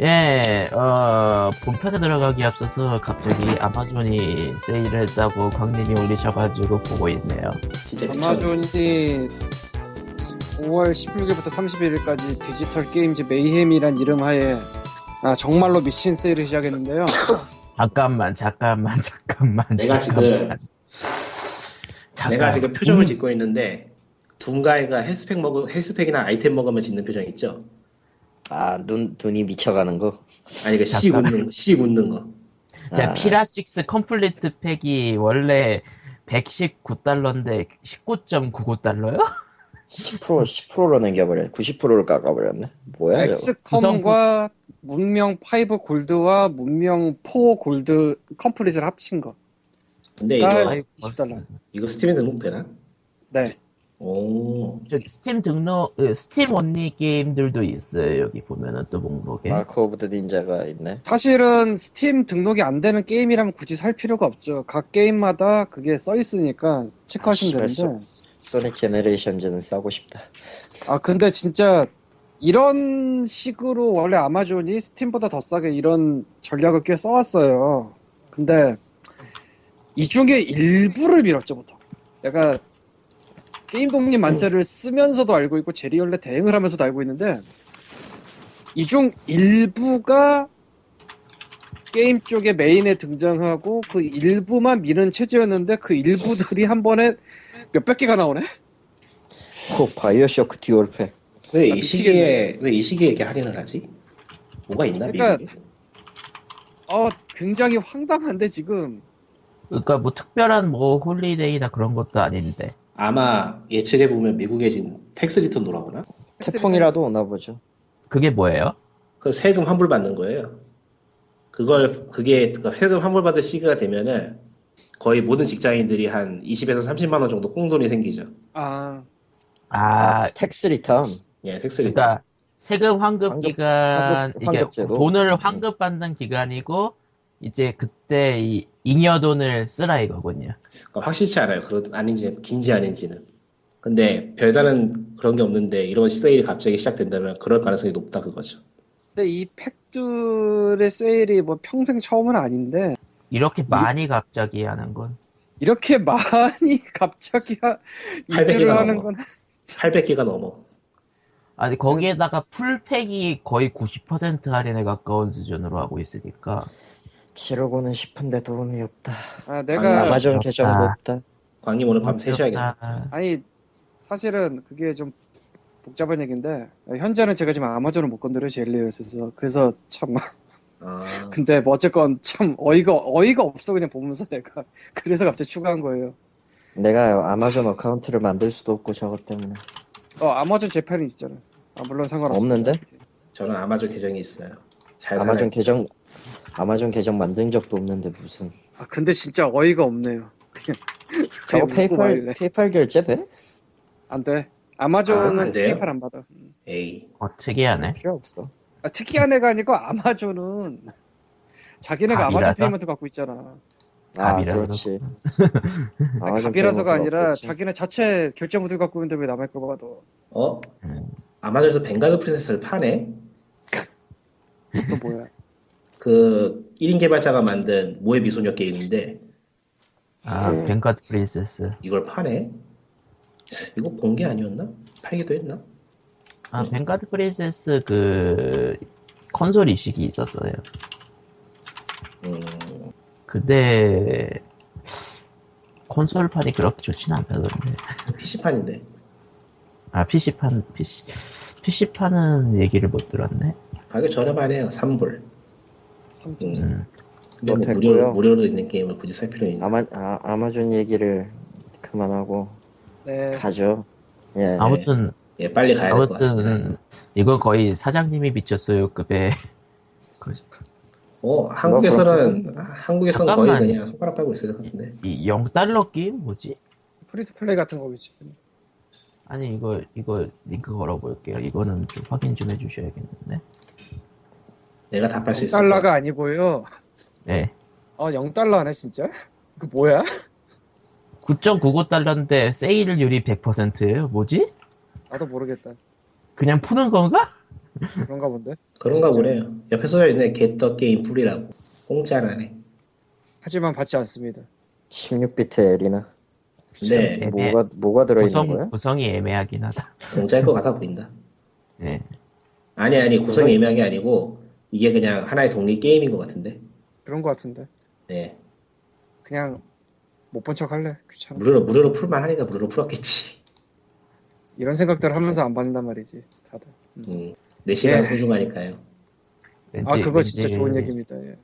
예, 어, 본편에 들어가기 앞서서 갑자기 아마존이 세일을 했다고 광님이 올리셔가지고 보고 있네요. 진짜 미쳤네. 아마존이 5월 16일부터 31일까지 디지털 게임즈 메이햄이란 이름 하에 아, 정말로 미친 세일을 시작했는데요. 잠깐만, 잠깐만, 잠깐만. 내가 잠깐만. 잠깐. 내가 지금 표정을 음, 짓고 있는데 둠가이가 헬스팩 먹으 헬스팩이나 아이템 먹으면 짓는 표정 있죠? 아, 눈, 눈이 미쳐가는 거. 아니 그 씨 잠깐만. 웃는 씨 웃는 거. 자, 아. Firaxis Complete Pack이 원래 119달러인데 19.99달러요? 10% 10%로 남겨버렸네. 90%를 깎아버렸네. 뭐야. XCOM과 문명 5 골드와 문명 4 골드 Complete을 합친 거. 근데 아, 이거 아이, 20달러. 이거 스팀에 등록되나? 네. 오. 저기 스팀 등록, 으, 스팀 only 게임들도 있어요. 여기 보면은 또 목록에. Mark of the Ninja가 있네. 사실은 스팀 등록이 안 되는 게임이라면 굳이 살 필요가 없죠. 각 게임마다 그게 써 있으니까 체크하시면 아, 되는데. Sonic Generations는 사고 싶다. 아 근데 진짜 이런 식으로 원래 아마존이 스팀보다 더 싸게 이런 전략을 꽤 써왔어요. 근데 이 중에 일부를 밀었죠 보통. 내가 게임 독립 만세를 쓰면서도 알고 있고 제리얼레 대행을 하면서도 알고 있는데 이 중 일부가 게임 쪽에 메인에 등장하고 그 일부만 미는 체제였는데 그 일부들이 한 번에 몇백 개가 나오네. 코 바이오쇼크 dual pack. 와 나 이 미치겠네. 시기에 왜 이 시기에 이렇게 할인을 하지? 뭐가 있나 그러니까 미국에? 어 굉장히 황당한데 지금 그러니까 뭐 특별한 뭐 holiday나 그런 것도 아닌데. 아마 예측해 보면 미국에 지금 tax return 돌아오나? 태풍이라도 오나 보죠. 그게 뭐예요? 그 세금 환불 받는 거예요. 그걸 그게 그 세금 환불 받을 시기가 되면은 거의 모든 직장인들이 한 20에서 30만 원 정도 꽁돈이 생기죠. 아 아, 아, tax return. 예, tax return. 그러니까 세금 환급 환급- 기간 환급- 이게 환급제도? 돈을 환급 받는 기간이고 이제 그때 이 잉여 돈을 쓰라 이거군요. 그러니까 확실치 않아요. 그런 아닌지 긴지 아닌지는. 근데 별다른 그런 게 없는데 이런 세일이 갑자기 시작된다면 그럴 가능성이 높다 그거죠. 근데 이 팩들의 세일이 뭐 평생 처음은 아닌데 이렇게 많이 갑자기 하는 건 이렇게 많이 갑자기 하, 800 이주를 개가 하는 넘어. 건 800개가 넘어. 아니 거기에다가 풀팩이 거의 90% 할인에 가까운 수준으로 하고 있으니까 지르고는 싶은데 돈이 없다. 아, 아, 내가 아마존. 계정도 없다. 광님 오늘 밤 새셔야겠다. 아, 아니 사실은 그게 좀 복잡한 얘기인데 현재는 제가 지금 아마존을 못 건드려 제일리에서 그래서 참 아, 근데 뭐 어쨌건 참 어이가 어이가 없어 그냥 보면서 내가 그래서 갑자기 추가한 거예요. 내가 아마존 account를 만들 수도 없고 저것 때문에. 어 아마존 재팬이 있잖아. 아 물론 상관없어. 없는데? 저는 아마존 계정이 있어요. 잘 아마존 살아요. 계정 아마존 계정 만든 적도 없는데 무슨 아 근데 진짜 어이가 없네요. 그냥 저거 페이팔 말래. 페이팔 결제 돼? 안 돼. 아마존은 아, 안? 페이팔 안 받아. 에이, 어, 특이하네. 필요 없어. 아, 특이한 애가 아니고 아마존은 자기네가 아마존 갑이라서? payment 갖고 있잖아. 아 갑이라서 그렇지. 아마존 갑이라서가 아니라 없겠지. 자기네 자체 결제 모듈 갖고 있는데 왜 남의 걸 받아? 어? 음. 아마존에서 뱅가드 프린세스를 파네? 또 뭐야? 그 1인 개발자가 만든 모의 미소녀 게임인데 아, 네. 뱅가드 프린세스. 이걸 파네? 이거 공개 아니었나? 팔기도 했나? 아, 뱅가드 프린세스 그 컨솔 이식이 있었어요. 음, 근데 콘솔판이 그렇게 좋지는 않다던데. PC판인데 아, PC판, PC, PC판은 얘기를 못 들었네. 가격 저렴하네요 3불 3.4. 음. 근데 뭐또 무료. 무료로 있는 게임을 굳이 살 필요는 있나? 아마 아, 아마존 얘기를 그만하고 네. 가죠. 예. 아무튼, 예 빨리 가야 될 것 같습니다 아무튼, 이건 거의 사장님이 미쳤어요, 급에. 어 한국에서는 그렇죠. 한국에서는 잠깐만. 거의 그냥 손가락 빨고 있어야 될것 같은데 이 0 달러 게임 뭐지? free to play 같은 거겠지. 아니, 이거, 이거 링크 걸어볼게요. 이거는 좀 확인 좀 해주셔야겠는데. 내가 답할 수 있을 달러가 아니고요. 네. 어, 0달러네 진짜? 그 뭐야? 9.99달러인데 세일률이 100%예요. 뭐지? 나도 모르겠다. 그냥 푸는 건가? 그런가 본데. 그런가 진짜. 보네요. 옆에 써져 있네. 겟더 게임 풀이라고. 공짜라네. 하지만 받지 않습니다. 16비트 L이나 네, 애매- 뭐가 뭐가 들어 있는 구성, 거야? 구성이 애매하긴 하다. 공짜일 것 같아 보인다. 예. 아니, 아니, 구성이 애매한 게 아니고, 이게 그냥 하나의 독립 게임인 것 같은데. 그런 거 같은데. 네. 그냥 못 본 척 할래. 귀찮아. 무료로, 무료로 풀만 하니까 무료로 풀었겠지. 이런 생각들 하면서 안 받는단 말이지. 다들. 음, 내 시간 예. 소중하니까요. 왠지, 아 그거 진짜 왠지- 좋은 얘기입니다. 예.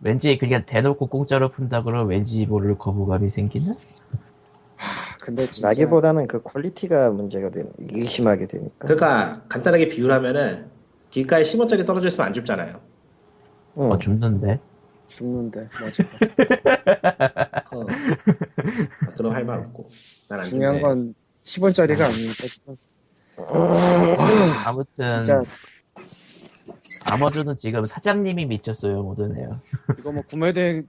왠지 그냥 대놓고 공짜로 푼다 그러면 왠지 모를 거부감이 생기는? 아, 근데 진짜 라기보다는 그 퀄리티가 문제가 되는 의심하게 되니까. 그러니까, 간단하게 비유를 하면은, 길가에 10원짜리 떨어져 있으면 안 줍잖아요. 응. 어, 줍는데. 줍는데 맞아. 어. 아, 그럼 할 말 없고. 난안 중요한. 건 10원짜리가 아니니까 지금. 아무튼, 진짜 아마존은 지금 사장님이 미쳤어요, 모드네요. 이거 뭐 구매 대행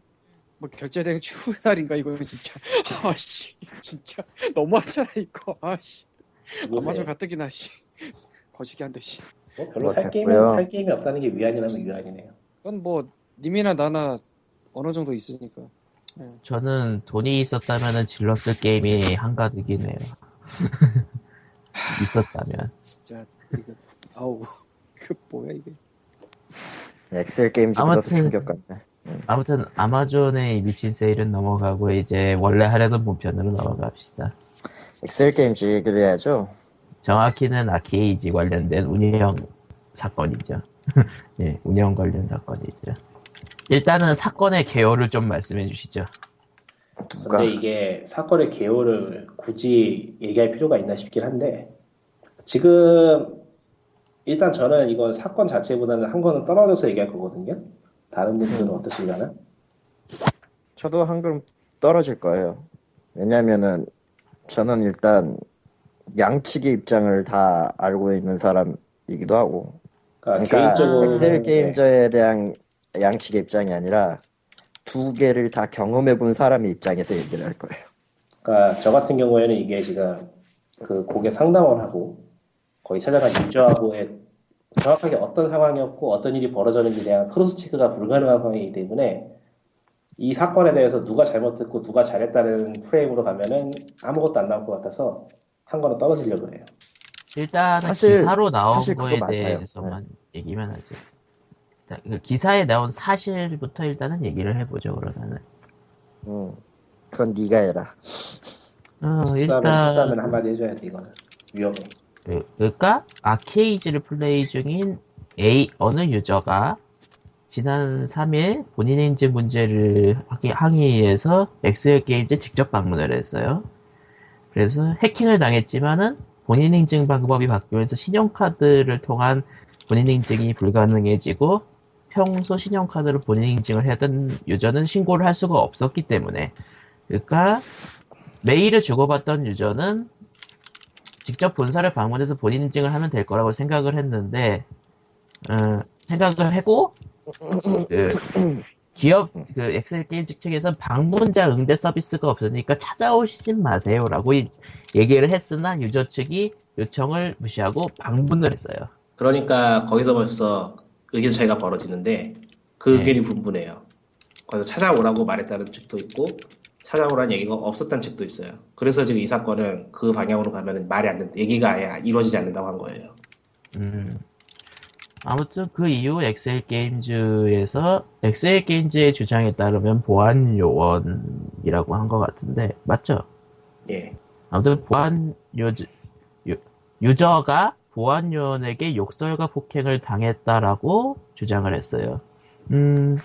뭐 결제 대행 최후의 날인가 이거 진짜 아씨 진짜 너무하잖아 이거 아씨 아마존 가뜩이나 씨 거시기 한데 씨 뭐 별로 살뭐 게임이. 살 게임이 없다는 게 위안이라면 위안이네요. 그건 뭐 님이나 나나 어느 정도 있으니까 저는 돈이 있었다면 질렀을 게임이 한가득이네요. 있었다면. 진짜 이거 아우 그 뭐야 이게 엑셀 더 아무튼- 충격 같네. 아무튼 아마존의 미친 세일은 넘어가고 이제 원래 하려던 본편으로 넘어갑시다. 엑셀 게임즈 얘기를 해야죠. 정확히는 아케이지 관련된 운영 사건이죠. 예, 운영 관련 사건이죠. 일단은 사건의 개요를 좀 말씀해 주시죠. 누가 근데 이게 사건의 개요를 굳이 얘기할 필요가 있나 싶긴 한데 지금 일단 저는 이건 사건 자체보다는 한 거는 떨어져서 얘기할 거거든요. 다른 분들은 어떠신가요? 저도 한 걸음 떨어질 거예요. 왜냐면은 저는 일단 양측의 입장을 다 알고 있는 사람이기도 하고 그러니까, 그러니까 개인적으로 엑셀 게임저에 대한 양측의 입장이 아니라 두 개를 다 경험해 본 사람의 입장에서 얘기를 할 거예요. 그러니까 저 같은 경우에는 이게 지금 그 고객 상담원하고 거기 찾아간 유저하고의 정확하게 어떤 상황이었고 어떤 일이 벌어졌는지에 대한 크로스 체크가 불가능한 상황이기 때문에 이 사건에 대해서 누가 잘못했고 누가 잘했다는 프레임으로 가면은 아무것도 안 나올 것 같아서 한 거는 떨어지려고 해요. 일단은 사실- 기사로 나온 사실 거에. 대해서만 얘기만 하죠. 그 기사에 나온 사실부터 일단은 얘기를 해보죠, 그러면은. 음, 그건 네가 해라. 어, 일단 실수하면 한마디 해줘야 돼 이거는 위험해. 그, 그러니까 아케이지를 플레이 중인 A 어느 유저가 지난 3일 본인 인증 문제를 항의해서 엑셀 게임즈 직접 방문을 했어요. 그래서 해킹을 당했지만은 본인 인증 방법이 바뀌면서 신용카드를 통한 본인 인증이 불가능해지고 평소 신용카드로 본인 인증을 하던 유저는 신고를 할 수가 없었기 때문에. 그러니까 메일을 주고받던 유저는 직접 본사를 방문해서 본인 인증을 하면 될 거라고 생각을 했는데 어, 생각을 하고 그 기업 그 엑셀 게임 측에서 방문자 응대 서비스가 없으니까 찾아오시지 마세요라고 이- 얘기를 했으나 유저 측이 요청을 무시하고 방문을 했어요. 그러니까 거기서 벌써 의견 차이가 벌어지는데 그 네. 의견이 분분해요. 거기서 찾아오라고 말했다는 측도 있고 찾아오라는 얘기가 없었다는 측도 있어요. 그래서 지금 이 사건은 그 방향으로 가면 말이 안 된다. 얘기가 아예 이루어지지 않는다고 한 거예요. 음. 아무튼 그 이후 엑셀 게임즈에서 엑셀 게임즈의 주장에 따르면 보안 요원이라고 한 것 같은데 맞죠? 예. 아무튼 보안 유저, 유, 유저가 보안 요원에게 욕설과 폭행을 당했다라고 주장을 했어요. 음.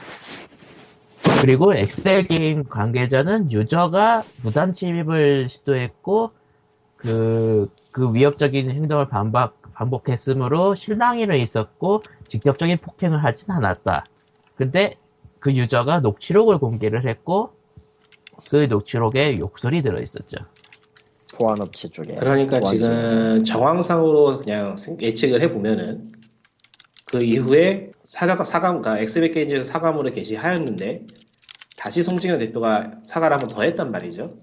그리고 엑셀 게임 관계자는 유저가 무단 침입을 시도했고 그, 그 위협적인 행동을 반박, 반복했으므로 실랑이는 있었고 직접적인 폭행을 하진 않았다. 근데 그 유저가 녹취록을 공개를 했고 그 녹취록에 욕설이 들어있었죠. 보안업체 쪽에. 그러니까 보안 지금 정황상으로 그냥 생- 예측을 해보면은 그 이후에 사과, 사과, 그러니까 엑스백 게임즈에서 사과문을 게시하였는데 다시 송진현 대표가 사과를 한 번 더 했단 말이죠.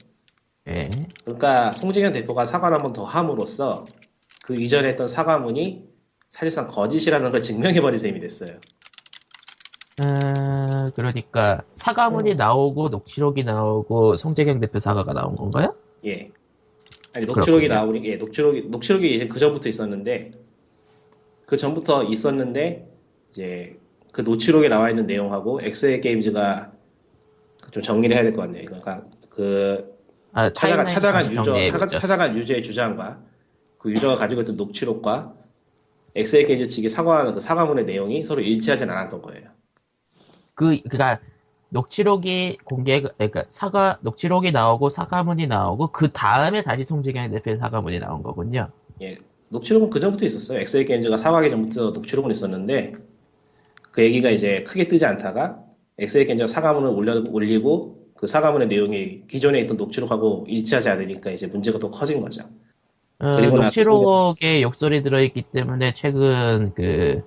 예. 그러니까 송진현 대표가 사과를 한 번 더 함으로써 그 이전에 했던 사과문이 사실상 거짓이라는 걸 증명해버린 셈이 됐어요. 음, 그러니까 사과문이 나오고 녹취록이 나오고 송재경 대표 사과가 나온 건가요? 예. 아니 녹취록이. 나오니 예 녹취록이 녹취록이 이제 그 전부터 있었는데 그 전부터 있었는데 이제 그 녹취록에 나와 있는 내용하고 엑셀 게임즈가 좀 정리를 해야 될 것 같네요. 그러니까 그 아, 찾아간, 찾아간 유저 찾아간 유저의 주장과 그 유저가 가지고 있던 녹취록과 엑셀 게임즈 측이 사과하는 그 사과문의 내용이 서로 일치하진 않았던 거예요. 그, 그니까, 녹취록이 공개, 그러니까 사과, 녹취록이 나오고 사과문이 나오고 그 다음에 다시 송재경 대표의 사과문이 나온 거군요. 예, 녹취록은 그 전부터 있었어요. 엑셀 게임즈가 사과하기 전부터 녹취록은 있었는데 그 얘기가 이제 크게 뜨지 않다가 엑셀 게임즈가 사과문을 올려, 올리고 그 사과문의 내용이 기존에 있던 녹취록하고 일치하지 않으니까 이제 문제가 또 커진 거죠. 어, 그리고 녹취록에 욕설이 들어있기 때문에 최근 그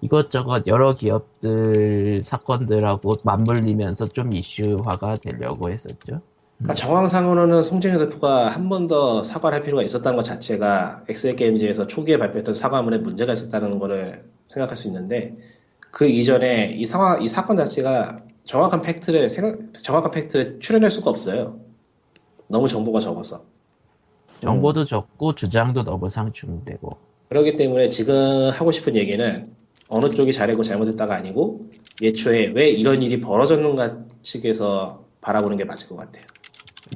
이것저것 여러 기업들 사건들하고 맞물리면서 좀 이슈화가 되려고 했었죠. 그러니까 정황상으로는 송재현 대표가 한 번 더 사과를 할 필요가 있었다는 것 자체가 엑셀 게임즈에서 초기에 발표했던 사과문에 문제가 있었다는 거를 생각할 수 있는데 그 이전에 이 상황, 이 사건 자체가 정확한 팩트를 생각, 정확한 팩트를 추려낼 수가 없어요. 너무 정보가 적어서. 정보도 적고 주장도 너무 상충되고. 그렇기 때문에 지금 하고 싶은 얘기는 어느 쪽이 잘했고 잘못했다가 아니고 예초에 왜 이런 일이 벌어졌는가 측에서 바라보는 게 맞을 것 같아요.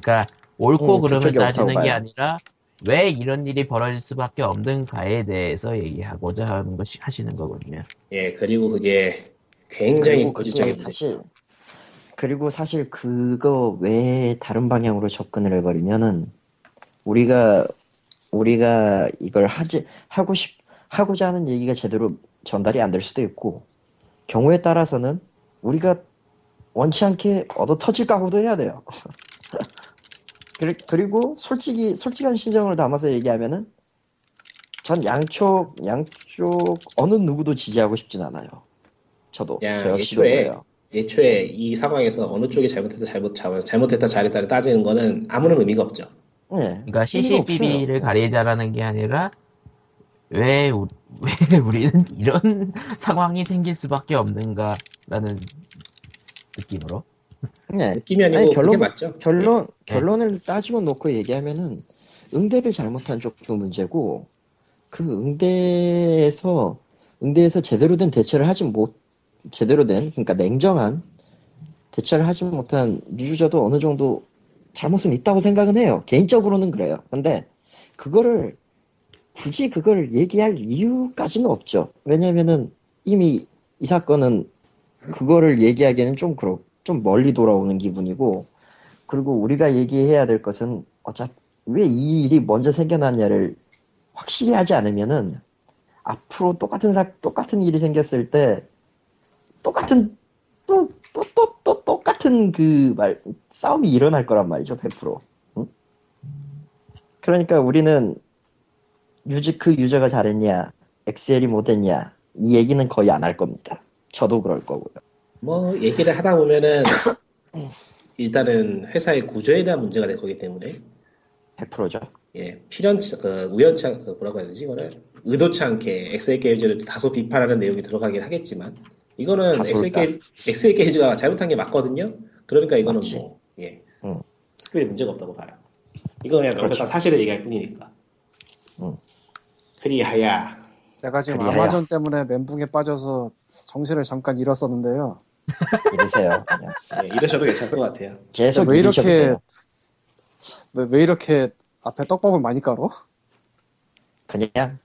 그러니까 옳고 음, 그름을 따지는 게 봐요. 아니라 왜 이런 일이 벌어질 수밖에 없는가에 대해서 얘기하고자 하는 것이 하시는 거군요. 예, 그리고 그게 굉장히 고질적인 문제. 사실 그리고 사실 그거 외에 다른 방향으로 접근을 해버리면은 우리가 우리가 이걸 하지 하고 싶 하고자 하는 얘기가 제대로 전달이 안 될 수도 있고 경우에 따라서는 우리가 원치 않게 얻어 터질 각오도 해야 돼요. 그리- 그리고 솔직히 솔직한 심정을 담아서 얘기하면은 전 양쪽 양쪽 어느 누구도 지지하고 싶진 않아요. 저도 야, 저 역시도 애초에 그래요. 예초에 이 상황에서 어느 쪽이 잘못했다 잘못 잘- 잘못했다 잘했다를 따지는 거는 아무런 의미가 없죠. 네. 그러니까 CCTV를 없어요. 가리자라는 게 아니라 왜, 우, 왜 우리는 이런 상황이 생길 수밖에 없는가라는 느낌으로. 네. 느낌이 아니고 아니, 그게 결론- 맞죠. 결론 네. 결론을 따지고 놓고 얘기하면은 응대를 잘못한 쪽도 문제고 그 응대에서 응대에서 제대로 된 대처를 하지 못 제대로 된 그러니까 냉정한 대처를 하지 못한 유저도 어느 정도 잘못은 있다고 생각은 해요. 개인적으로는 그래요. 근데 그거를 굳이 그걸 얘기할 이유까지는 없죠. 왜냐면은 이미 이 사건은 그거를 얘기하기에는 좀 그렇 좀 멀리 돌아오는 기분이고 그리고 우리가 얘기해야 될 것은 어차피 왜 이 일이 먼저 생겨났냐를 확실히 하지 않으면은 앞으로 똑같은 사 똑같은 일이 생겼을 때 똑같은 또 또또또 똑같은 그 말 싸움이 일어날 거란 말이죠 100%. 응? 그러니까 우리는 유저 그 유저가 잘했냐 엑셀이 못했냐 이 얘기는 거의 안 할 겁니다. 저도 그럴 거고요. 뭐 얘기를 하다 보면은 일단은 회사의 구조에 대한 문제가 될 거기 때문에 100%죠. 예 필연치 그 우연치 않- 그 뭐라고 해야 되지 이거를 의도치 않게 엑셀 게임즈를 다소 비판하는 내용이 들어가긴 하겠지만 이거는 엑셀 게임즈가 잘못한 게 맞거든요. 그러니까 이거는 맞지. 뭐 예. 응. 특별히 문제가 없다고 봐요. 이거 그냥. 명백한 사실을 얘기할 뿐이니까. 응. 그리하야 내가 지금 그리하여. 아마존 때문에 멘붕에 빠져서 정신을 잠깐 잃었었는데요. 이러세요. 그냥. 예, 이러셔도 괜찮을 것 같아요. 계속 왜 이렇게. 왜, 왜 이렇게 앞에 떡밥을 많이 깔어? 그냥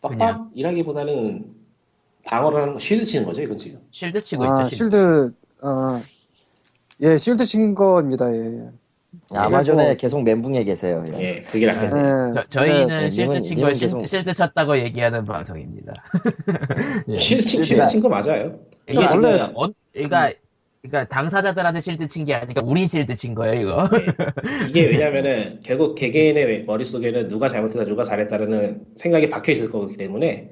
떡밥이라기보다는 방어를 하는 거 shield 치는 거죠 이건 지금. shield 치고 아, 있죠, shield. shield, 어, 예, shield 친 겁니다, 예. 아마존에 뭐- 계속 멘붕에 계세요. 예. 예, 그게 낫겠네. 예, 저, 저희는 네, shield 님은- 친 님은 걸 실- 계속- shield 쳤다고 얘기하는 방송입니다. 예. shield 친, shield 친거 맞아요. 이게 원래- 지금, 어, 그러니까, 그러니까 당사자들한테 실드 친 게 아니라 우리 실드 친 거예요, 이거. 예. 이게 왜냐면은 결국 개개인의 머릿속에는 누가 잘못했다 누가 잘했다는 생각이 박혀 있을 거기 때문에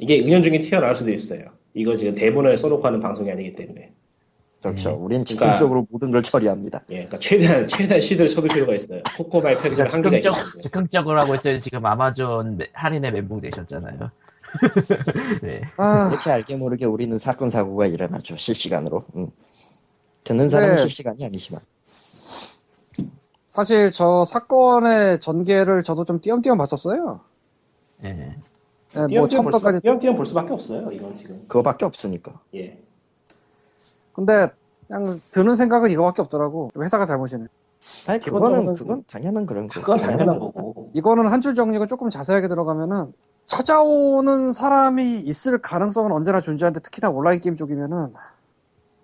이게 은연 중에 튀어나올 수도 있어요. 이거 지금 대본을 써놓고 하는 방송이 아니기 때문에. 그렇죠. 음. 우린 그러니까- 즉흥적으로 모든 걸 처리합니다. 예, 그러니까 최대한 최대한 시드를 쳐둘 필요가 있어요. 코코마의 편집에 한계가 있기 즉흥적, 때문에. 즉흥적으로 하고 있어요. 지금 아마존 매- 할인에 멘붕 되셨잖아요. 네. 아, 이렇게 알게 모르게 우리는 사건 사고가 일어나죠 실시간으로. 음. 듣는 사람은 네. 실시간이 아니지만. 사실 저 사건의 전개를 저도 좀 띄엄띄엄 봤었어요. 네. 네, 뭐 처음부터까지. 수, 띄엄띄엄 볼 수밖에 없어요. 이건 지금. 그거밖에 없으니까. 예. 근데 그냥 드는 생각은 이거밖에 없더라고. 회사가 잘못이네. 아니 그거는 그건 당연한 그런 거. 그건 당연한 거고. 이거는 한 줄 정리가 조금 자세하게 들어가면은 찾아오는 사람이 있을 가능성은 언제나 존재하는데 특히나 온라인 게임 쪽이면은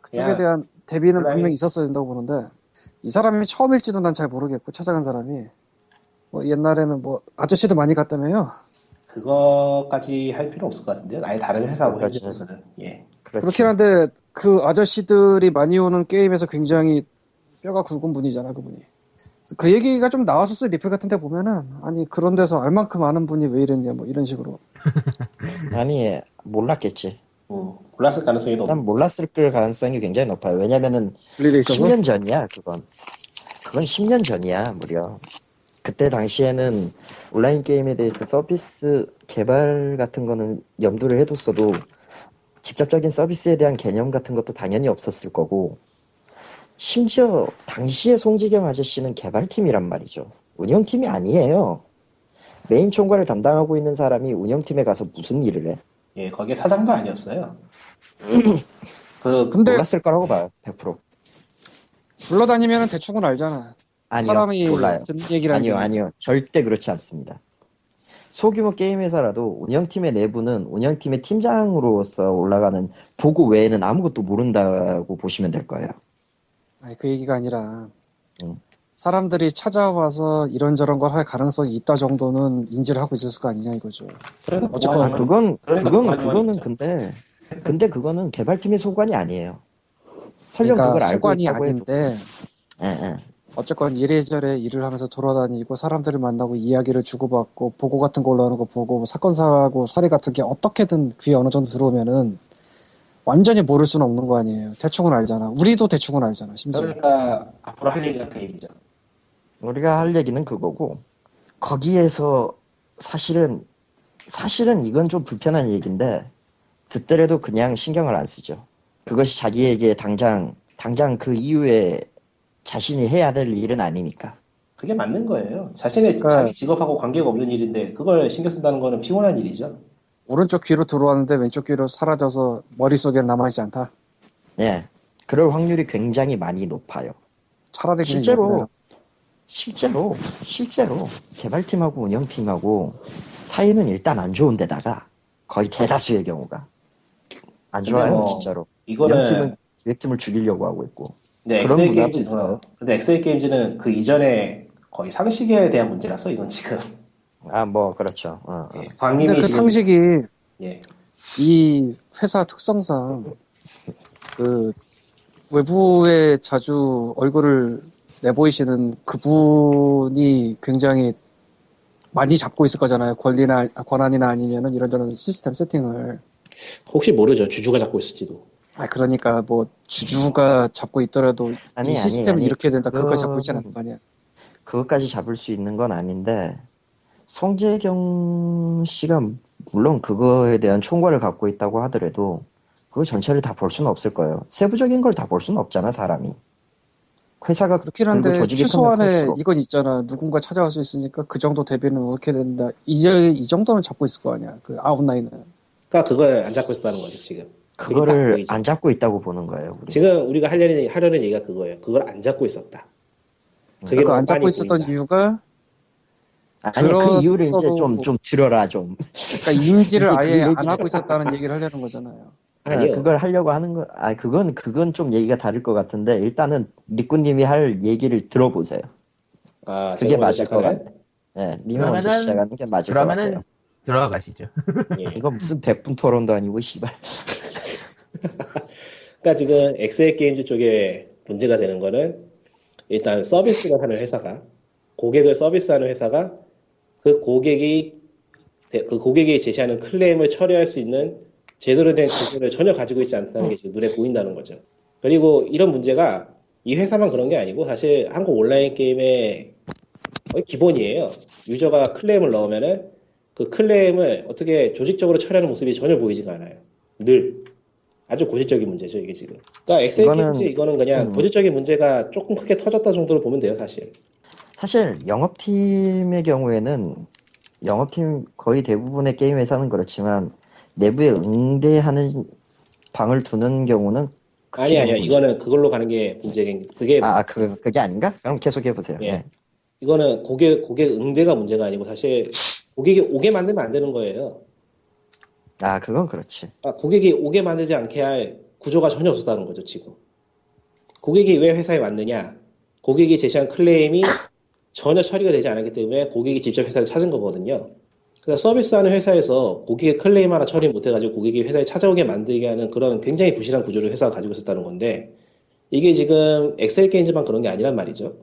그쪽에 야, 대한 대비는 온라인- 분명히 있었어야 된다고 보는데 이 사람이 처음일지도 난 잘 모르겠고 찾아간 사람이 뭐 옛날에는 뭐 아저씨도 많이 갔다며요. 그거까지 할 필요 없을 것 같은데요. 아예 다른 회사고. 현재로서는. 예. 그렇지. 그렇긴 한데 그 아저씨들이 많이 오는 게임에서 굉장히 뼈가 굵은 분이잖아 그분이. 그 얘기가 좀 나왔었어요 리플 같은 데 보면은 아니 그런 데서 알만큼 아는 분이 왜 이랬냐 뭐 이런 식으로 아니 몰랐겠지. 음, 몰랐을 가능성이 높. 난 몰랐을 걸 가능성이 굉장히 높아요. 왜냐면은 분리돼 있어서 10년 전이야 그건. 그건 10년 전이야 무려. 그때 당시에는 온라인 게임에 대해서 서비스 개발 같은 거는 염두를 해뒀어도 직접적인 서비스에 대한 개념 같은 것도 당연히 없었을 거고 심지어 당시에 송지경 아저씨는 개발팀이란 말이죠. 운영팀이 아니에요. 메인 총괄을 담당하고 있는 사람이 운영팀에 가서 무슨 일을 해? 예, 거기에 사장도 아니었어요. 그, 근데 몰랐을 거라고 봐요. 100%. 불러다니면은 대충은 알잖아 아니요. 사람이 몰라요. 듣는 얘기를 아니요. 아니요. 절대 그렇지 않습니다. 소규모 게임 회사라도 운영팀의 내부는 운영팀의 팀장으로서 올라가는 보고 외에는 아무것도 모른다고 보시면 될 거예요. 아니 그 얘기가 아니라 음. 사람들이 찾아와서 이런저런 걸 할 가능성이 있다 정도는 인지를 하고 있었을 거 아니냐 이거죠. 그래서 어쨌거나 아, 그건, 그건, 그거는. 근데, 근데 그거는 개발팀의 소관이 아니에요. 설령 그러니까 그걸 알고 해도. 아닌데 예, 예. 어쨌건 이래저래 일을 하면서 돌아다니고 사람들을 만나고 이야기를 주고받고 보고 같은 거 올라오는 거 보고 뭐 사건 사고 사례 같은 게 어떻게든 귀에 어느 정도 들어오면은 완전히 모를 수는 없는 거 아니에요. 대충은 알잖아. 우리도 대충은 알잖아. 심지어. 그러니까 앞으로 할 얘기가 그 얘기죠. 우리가 할 얘기는 그거고, 거기에서 사실은, 사실은 이건 좀 불편한 얘기인데, 듣더라도 그냥 신경을 안 쓰죠. 그것이 자기에게 당장, 당장 그 이후에 자신이 해야 될 일은 아니니까. 그게 맞는 거예요. 자신의 그러니까- 자기 직업하고 관계가 없는 일인데 그걸 신경 쓴다는 거는 피곤한 일이죠. 오른쪽 귀로 들어왔는데 왼쪽 귀로 사라져서 머릿속에 남아있지 않다. 예. 그럴 확률이 굉장히 많이 높아요. 차라리 실제로. 실제로, 실제로, 개발팀하고 운영팀하고 사이는 일단 안 좋은데다가 거의 대다수의 경우가. 안 좋아요, 뭐 진짜로. 이거는 운영팀은 기획팀을 죽이려고 하고 있고. 네, 그런 엑셀 게임즈 있어요. 근데 엑셀 게임즈는 그 이전에 거의 상식에 대한 문제라서 이건 지금 아, 뭐, 그렇죠. 어, 어. 예, 광님이 근데 그 지금- 상식이 예, 이 회사 특성상 그 외부에 자주 얼굴을 내보이시는 그분이 굉장히 많이 잡고 있을 거잖아요. 권리나 권한이나 아니면은 이런저런 시스템 세팅을. 혹시 모르죠. 주주가 잡고 있을지도. 아 그러니까 뭐 주주가 잡고 있더라도 아니, 이 시스템은 아니, 아니. 이렇게 된다. 그거까지 잡고 그거는- 있지 않을 거 아니야. 그것까지 잡을 수 있는 건 아닌데, 송재경 씨가 물론 그거에 대한 총괄을 갖고 있다고 하더라도, 그거 전체를 다 볼 수는 없을 거예요. 세부적인 걸 다 볼 수는 없잖아, 사람이. 회사가 그렇긴 한데 최소한의. 이건 있잖아. 누군가 찾아올 수 있으니까 그 정도 대비는 어떻게 된다. 이, 이 정도는 잡고 있을 거 아니야. 그 아웃라인은. 그러니까 그걸 안 잡고 있었다는 거죠 지금. 그거를. 안 잡고 있다고 보는 거예요. 우리. 지금 우리가 하려는 하려는 얘기가 그거예요. 그걸 안 잡고 있었다. 그게 그거 너무 안 잡고 빤히 있었던 보인다. 이유가 아니 그 이유를 이제 들었어도 좀좀 들어라 좀. 그러니까 인지를 아예 안 하고 있었다는 얘기를 하려는 거잖아요. 아니요. 그걸 하려고 하는 거, 아 그건 그건 좀 얘기가 다를 것 같은데 일단은 리꾸님이 할 얘기를 들어보세요. 아, 그게 맞을 것 시작하나요? 예, 님이 먼저 시작하는 게 맞을 것 그러면은 같아요. 들어가시죠. 예. 이거 무슨 백분 토론도 아니고 씨발. 그러니까 지금 엑셀 게임즈 쪽에 문제가 되는 거는 일단 서비스를 하는 회사가 고객을 서비스하는 회사가 그 고객이 그 고객이 제시하는 클레임을 처리할 수 있는 제대로 된 기술을 전혀 가지고 있지 않다는 게 지금 눈에 보인다는 거죠. 그리고 이런 문제가 이 회사만 그런 게 아니고 사실 한국 온라인 게임의 거의 기본이에요. 유저가 클레임을 넣으면은 그 클레임을 어떻게 조직적으로 처리하는 모습이 전혀 보이지가 않아요. 늘 아주 고질적인 문제죠 이게 지금. 그러니까 엑셀 이거는- 게임즈 이거는 그냥 음. 고질적인 문제가 조금 크게 터졌다 정도로 보면 돼요 사실. 사실 영업팀의 경우에는 영업팀 거의 대부분의 게임 회사는 그렇지만 내부에 응대하는 방을 두는 경우는 아니 아니요 문제. 이거는 그걸로 가는 게 문제긴 그게 아, 그, 그게 아닌가? 그럼 계속 해보세요. 예. 예. 이거는 고객 고객 응대가 문제가 아니고 사실 고객이 오게 만들면 안 되는 거예요. 아, 그건 그렇지. 아, 고객이 오게 만들지 않게 할 구조가 전혀 없었다는 거죠, 지금. 고객이 왜 회사에 왔느냐? 고객이 제시한 클레임이 전혀 처리가 되지 않았기 때문에 고객이 직접 회사를 찾은 거거든요. 그래서 서비스하는 회사에서 고객의 클레임 하나 처리 못해가지고 고객이 회사에 찾아오게 만들게 하는 그런 굉장히 부실한 구조를 회사가 가지고 있었다는 건데 이게 지금 엑셀 게임즈만 그런 게 아니란 말이죠.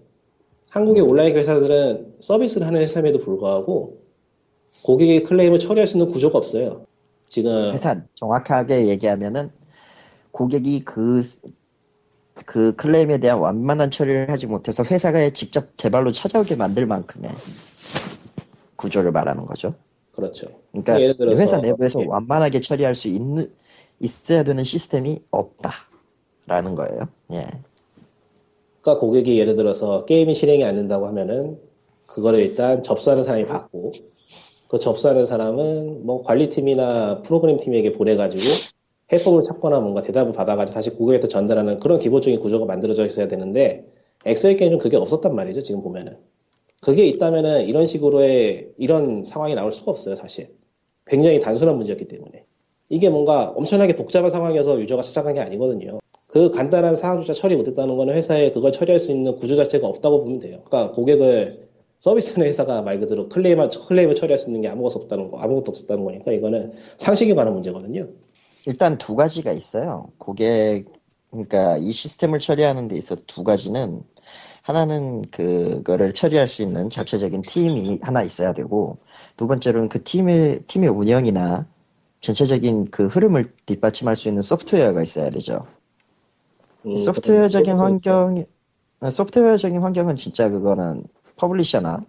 한국의 온라인 회사들은 서비스를 하는 회사임에도 불구하고 고객의 클레임을 처리할 수 있는 구조가 없어요. 지금 회사 정확하게 얘기하면은 고객이 그, 그 클레임에 대한 완만한 처리를 하지 못해서 회사가 직접 제발로 찾아오게 만들 만큼의 구조를 말하는 거죠. 그렇죠. 그러니까 들어서, 회사 내부에서 예. 완만하게 처리할 수 있는 있어야 되는 시스템이 없다라는 거예요. 예. 그러니까 고객이 예를 들어서 게임이 실행이 안 된다고 하면은 그거를 일단 접수하는 사람이 받고 그 접수하는 사람은 뭐 관리팀이나 프로그램 팀에게 보내가지고 해법을 찾거나 뭔가 대답을 받아가지고 다시 고객한테 전달하는 그런 기본적인 구조가 만들어져 있어야 되는데 엑셀 게임은 그게 없었단 말이죠 지금 보면은. 그게 있다면은 이런 식으로의 이런 상황이 나올 수가 없어요 사실. 굉장히 단순한 문제였기 때문에. 이게 뭔가 엄청나게 복잡한 상황이어서 유저가 찾아간 게 아니거든요. 그 간단한 사항조차 처리 못했다는 거는 회사에 그걸 처리할 수 있는 구조 자체가 없다고 보면 돼요. 그러니까 고객을 서비스하는 회사가 말 그대로 클레임, 클레임을 처리할 수 있는 게 아무것도 없다는 거, 아무것도 없었다는 거니까 이거는 상식에 관한 문제거든요. 일단 두 가지가 있어요. 고객, 그러니까 이 시스템을 처리하는 데 있어서 두 가지는 하나는 그거를 처리할 수 있는 자체적인 팀이 하나 있어야 되고 두 번째로는 그 팀의 팀의 운영이나 전체적인 그 흐름을 뒷받침할 수 있는 소프트웨어가 있어야 되죠. 음, 소프트웨어적인. 환경, 아, 소프트웨어적인 환경은 진짜 그거는 publisher나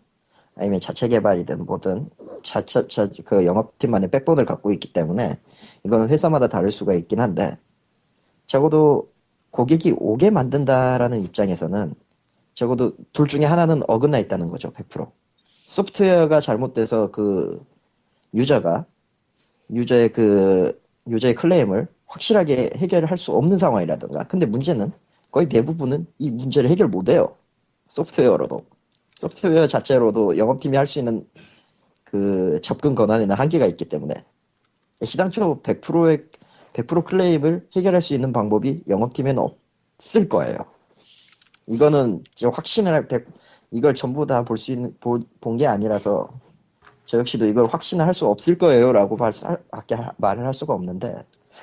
아니면 자체 개발이든 뭐든 자체, 자, 그 영업팀만의 backbone을 갖고 있기 때문에 이거는 회사마다 다를 수가 있긴 한데 적어도 고객이 오게 만든다라는 입장에서는 적어도 둘 중에 하나는 어긋나 있다는 거죠, 100%. 소프트웨어가 잘못돼서 그 유저가 유저의 그 유저의 클레임을 확실하게 해결을 할 수 없는 상황이라든가. 근데 문제는 거의 대부분은 이 문제를 해결 못 해요. 소프트웨어로도. 소프트웨어 자체로도 영업팀이 할 수 있는 그 접근 권한에는 한계가 있기 때문에 시당초 100%의 100% 클레임을 해결할 수 있는 방법이 영업팀에는 없을 거예요. 이거는 확신을 할 100, 이걸 전부 다 볼 수 있는 본 게 아니라서 저 역시도 이걸 확신을 할 수 없을 거예요라고 말, 밖에 하- 말을 할 수가 없는데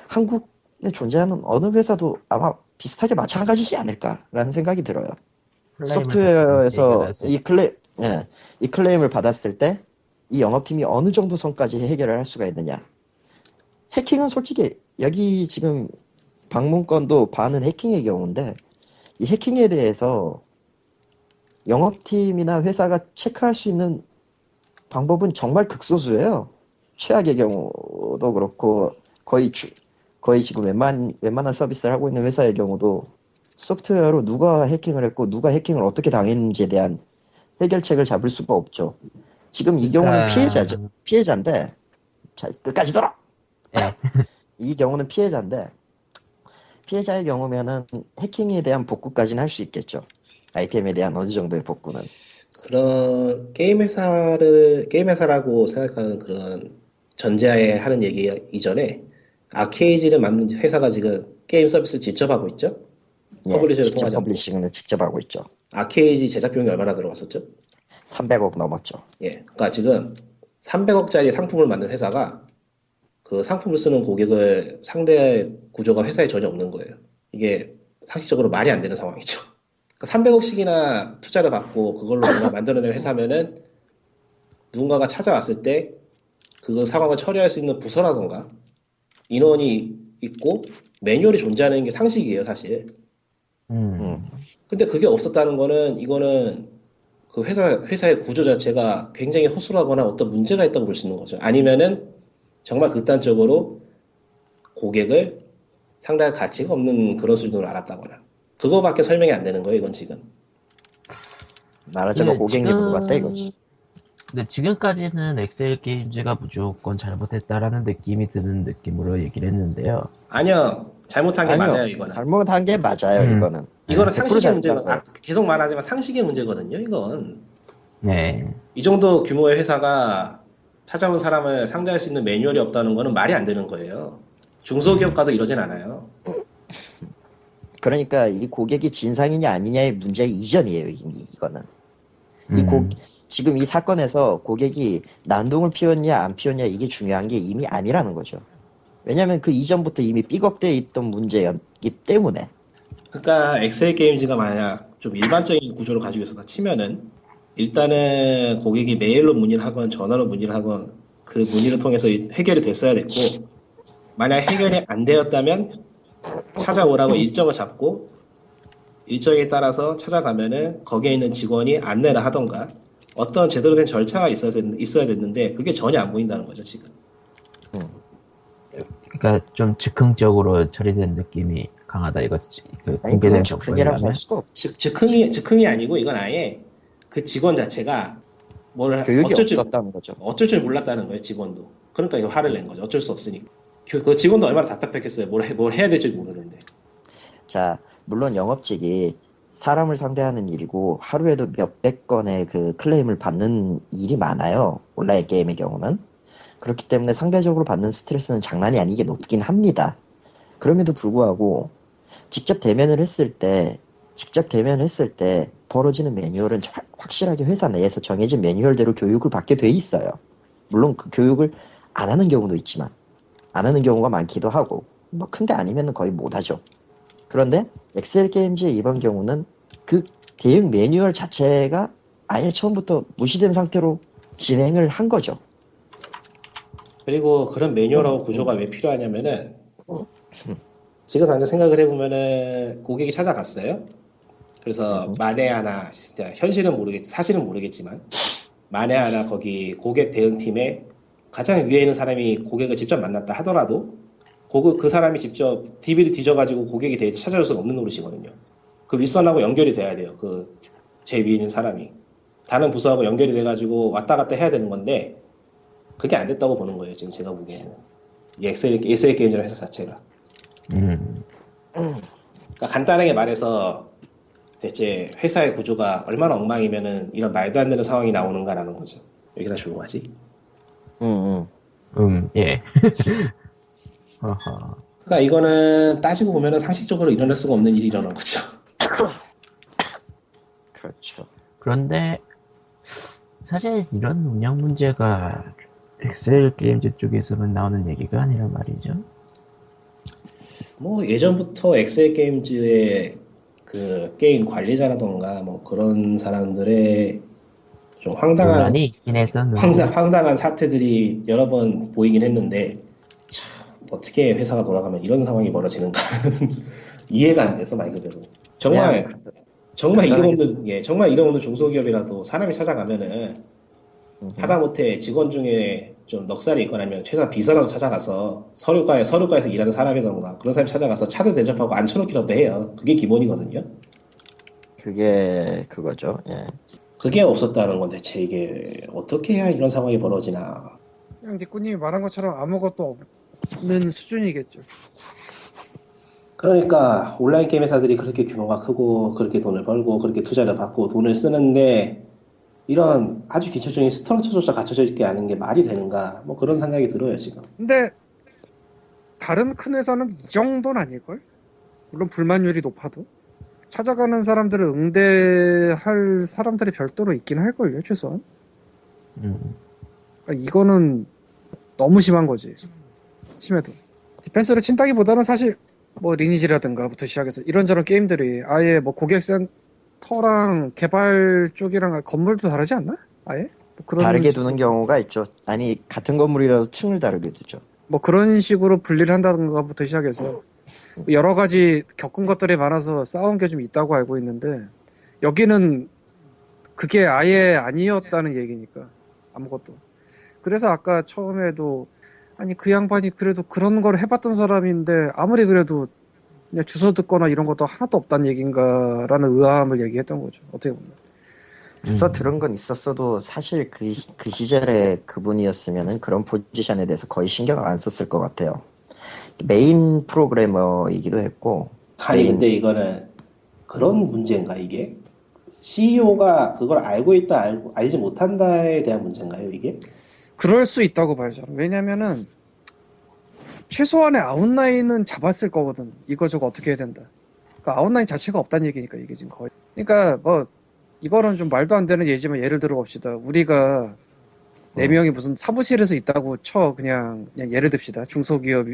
한국에 존재하는 어느 회사도 아마 비슷하게 마찬가지지 않을까라는 생각이 들어요. 소프트웨어에서 이 클레 예, 이 클레임을 받았을 때 이 영업팀이 어느 정도 선까지 해결을 할 수가 있느냐. 해킹은 솔직히 여기 지금 방문권도 반은 해킹의 경우인데 이 해킹에 대해서 영업팀이나 회사가 체크할 수 있는 방법은 정말 극소수예요. 최악의 경우도 그렇고 거의 주- 거의 지금 웬만 웬만한 서비스를 하고 있는 회사의 경우도 소프트웨어로 누가 해킹을 했고 누가 해킹을 어떻게 당했는지에 대한 해결책을 잡을 수가 없죠. 지금 이 경우는 아. 피해자죠. 피해자인데 자 끝까지 들어. 예. 이 경우는 피해자인데 피해자의 경우면은 해킹에 대한 복구까지는 할 수 있겠죠. 아이템에 대한 어느 정도의 복구는. 그런 게임 회사를 게임 회사라고 생각하는 그런 전제하에 하는 얘기 이전에 아키에이지를 만든 회사가 지금 게임 서비스를 직접 하고 있죠. 예, publisher를 직접 통하지 않고. publishing을 직접 하고 있죠. 아케이지 제작 비용이 얼마나 들어갔었죠? 300억 넘었죠. 예, 그러니까 지금 300억짜리 상품을 만든 회사가 그 상품을 쓰는 고객을 상대할 구조가 회사에 전혀 없는 거예요. 이게 상식적으로 말이 안 되는 상황이죠. 그러니까 300억씩이나 투자를 받고 그걸로 만들어낸 회사면은 누군가가 찾아왔을 때 그 상황을 처리할 수 있는 부서라던가 인원이 있고 매뉴얼이 존재하는 게 상식이에요, 사실. 음. 음. 근데 그게 없었다는 거는 이거는 그 회사 회사의 구조 자체가 굉장히 허술하거나 어떤 문제가 있다고 볼 수 있는 거죠. 아니면은 정말 극단적으로 고객을 상당히 가치가 없는 그런 수준으로 알았다거나 그거밖에 설명이 안 되는 거예요. 이건 지금. 말하자면 네, 고객 지금- 리뷰 같다 이거지. 근데 지금까지는 엑셀 게임즈가 무조건 잘못했다라는 느낌이 드는 느낌으로 얘기를 했는데요. 아니요. 잘못한 게 아니요. 맞아요. 이거는. 잘못한 게 맞아요 음. 이거는. 이거는 100% 상식의 잘못한 아, 계속 말하지만 상식의 문제거든요. 이건. 네. 이 정도 규모의 회사가 찾아온 사람을 상대할 수 있는 매뉴얼이 없다는 거는 말이 안 되는 거예요. 중소기업 가도 이러진 않아요. 그러니까 이 고객이 진상이냐 아니냐의 문제 이전이에요 이미 이거는. 이 음. 고, 지금 이 사건에서 고객이 난동을 피웠냐 안 피웠냐 이게 중요한 게 이미 아니라는 거죠. 왜냐하면 그 이전부터 이미 삐걱대어 있던 문제였기 때문에. 그러니까 엑셀 게임즈가 만약 좀 일반적인 구조를 가지고 있었다 치면은 일단은 고객이 메일로 문의를 하건 전화로 문의를 하건 그 문의를 통해서 해결이 됐어야 됐고 만약 해결이 안 되었다면 찾아오라고 일정을 잡고 일정에 따라서 찾아가면은 거기에 있는 직원이 안내를 하던가 어떤 제대로 된 절차가 있어야 됐는데 그게 전혀 안 보인다는 거죠 지금 그러니까 좀 즉흥적으로 처리된 느낌이 강하다 이거지. 그 공개된 즉흥이라고. 할 수가 없. 즉, 즉흥이, 즉흥이 아니고 이건 아예 그 직원 자체가 뭘 교육이 어쩔 줄, 없었다는 거죠. 어쩔 줄 몰랐다는 거예요, 직원도. 그러니까 이거 화를 낸 거죠. 어쩔 수 없으니까. 그, 그 직원도 얼마나 답답했겠어요. 뭘, 해, 뭘 해야 될지 모르는데. 자, 물론 영업직이 사람을 상대하는 일이고 하루에도 몇백 건의 그 클레임을 받는 일이 많아요. 온라인 게임의 경우는. 그렇기 때문에 상대적으로 받는 스트레스는 장난이 아니게 높긴 합니다. 그럼에도 불구하고 직접 대면을 했을 때 직접 대면을 했을 때 벌어지는 매뉴얼은 확- 확실하게 회사 내에서 정해진 매뉴얼대로 교육을 받게 돼 있어요. 물론 그 교육을 안 하는 경우도 있지만 안 하는 경우가 많기도 하고 뭐 큰데 아니면 거의 못 하죠. 그런데 엑셀 게임즈의 이번 경우는 그 대응 매뉴얼 자체가 아예 처음부터 무시된 상태로 진행을 한 거죠. 그리고 그런 매뉴얼하고 구조가 왜 필요하냐면은, 지금 당장 생각을 해보면은, 고객이 찾아갔어요. 그래서 음. 만에 하나, 진짜 현실은 모르겠, 사실은 모르겠지만, 만에 하나 거기 고객 대응팀에 가장 위에 있는 사람이 고객을 직접 만났다 하더라도, 고그, 그 사람이 직접 DB를 뒤져가지고 고객이 데이터 찾아줄 수는 없는 노릇이거든요. 그 윗선하고 연결이 돼야 돼요. 그, 제 위에 있는 사람이. 다른 부서하고 연결이 돼가지고 왔다 갔다 해야 되는 건데, 그게 안 됐다고 보는 거예요, 지금 제가 보기에는. 이 엑셀, 엑셀 게임이라는 회사 자체가. 음. 그러니까 간단하게 말해서 대체 회사의 구조가 얼마나 엉망이면은 이런 말도 안 되는 상황이 나오는가라는 거죠. 여기다 조용하지? 응, 응. 음, 예. 그러니까 이거는 따지고 보면은 상식적으로 일어날 수가 없는 일이 일어난 거죠. 그렇죠. 그런데 사실 이런 운영 문제가 엑셀 게임즈 쪽에서만 나오는 얘기가 아니란 말이죠. 뭐 예전부터 엑셀 게임즈의 그 게임 관리자라던가 뭐 그런 사람들의 좀 황당한 황당, 황당한 사태들이 여러 번 보이긴 했는데 참 어떻게 회사가 돌아가면 이런 상황이 벌어지는가 이해가 안 돼서 말 그대로 정말 정말 없는 예 정말 이름 없는 중소기업이라도 사람이 찾아가면은 음, 하다못해 직원 중에 좀 넉살이 있거나면 최소한 비서라도 찾아가서 서류과에 서류과에서 일하는 사람이던가 그런 사람이 찾아가서 차를 대접하고 앉혀놓기라도 해요 그게 기본이거든요 그게 그거죠. 예. 그게 없었다는 건 대체 이게 어떻게 해야 이런 상황이 벌어지나 그냥 니꾸님이 말한 것처럼 아무것도 없는 수준이겠죠. 그러니까 온라인 게임 회사들이 그렇게 규모가 크고 그렇게 돈을 벌고 그렇게 투자를 받고 돈을 쓰는데 이런 아주 기초적인 스트럭처조차 갖춰져 있게 하는 게 말이 되는가? 뭐 그런 생각이 들어요 지금. 근데 다른 큰 회사는 이 정도는 아닐걸? 물론 불만율이 높아도? 찾아가는 사람들을 응대할 사람들이 별도로 있긴 할걸요 최소한. 음. 그러니까 이거는 너무 심한 거지. 심해도. 디펜스를 친다기보다는 사실 뭐 리니지라든가부터 시작해서 이런저런 게임들이 아예 뭐 고객센 터랑 개발 쪽이랑 건물도 다르지 않나? 아예? 뭐 그런 다르게 식- 두는 경우가 있죠. 아니 같은 건물이라도 층을 다르게 두죠. 뭐 그런 식으로 분리를 한다든가부터 시작해서 여러 가지 겪은 것들이 많아서 싸운 게 좀 있다고 알고 있는데 여기는 그게 아예 아니었다는 얘기니까 아무것도. 그래서 아까 처음에도 아니 그 양반이 그래도 그런 걸 해봤던 사람인데 아무리 그래도 그냥 주워 듣거나 이런 것도 하나도 없다는 얘기인가라는 의아함을 얘기했던 거죠. 어떻게 보면. 음. 들은 건 있었어도 사실 그, 시- 그 시절에 그분이었으면은 그런 포지션에 대해서 거의 신경을 안 썼을 것 같아요. 메인 프로그래머이기도 했고 아니 메인- 근데 이거는 그런 문제인가 이게? CEO가 그걸 알고 있다 알고 알지 못한다에 대한 문제인가요 이게? 그럴 수 있다고 봐요 저는. 왜냐면은 최소한의 아웃라인은 잡았을 거거든. 이거 저거 어떻게 해야 된다. 그러니까 아웃라인 자체가 없다는 얘기니까 이게 지금 거의. 그러니까 뭐 이거는 좀 말도 안 되는 예지만 예를 들어 봅시다. 우리가 네 음. 명이 무슨 사무실에서 있다고 쳐 그냥 그냥 예를 듭시다. 중소기업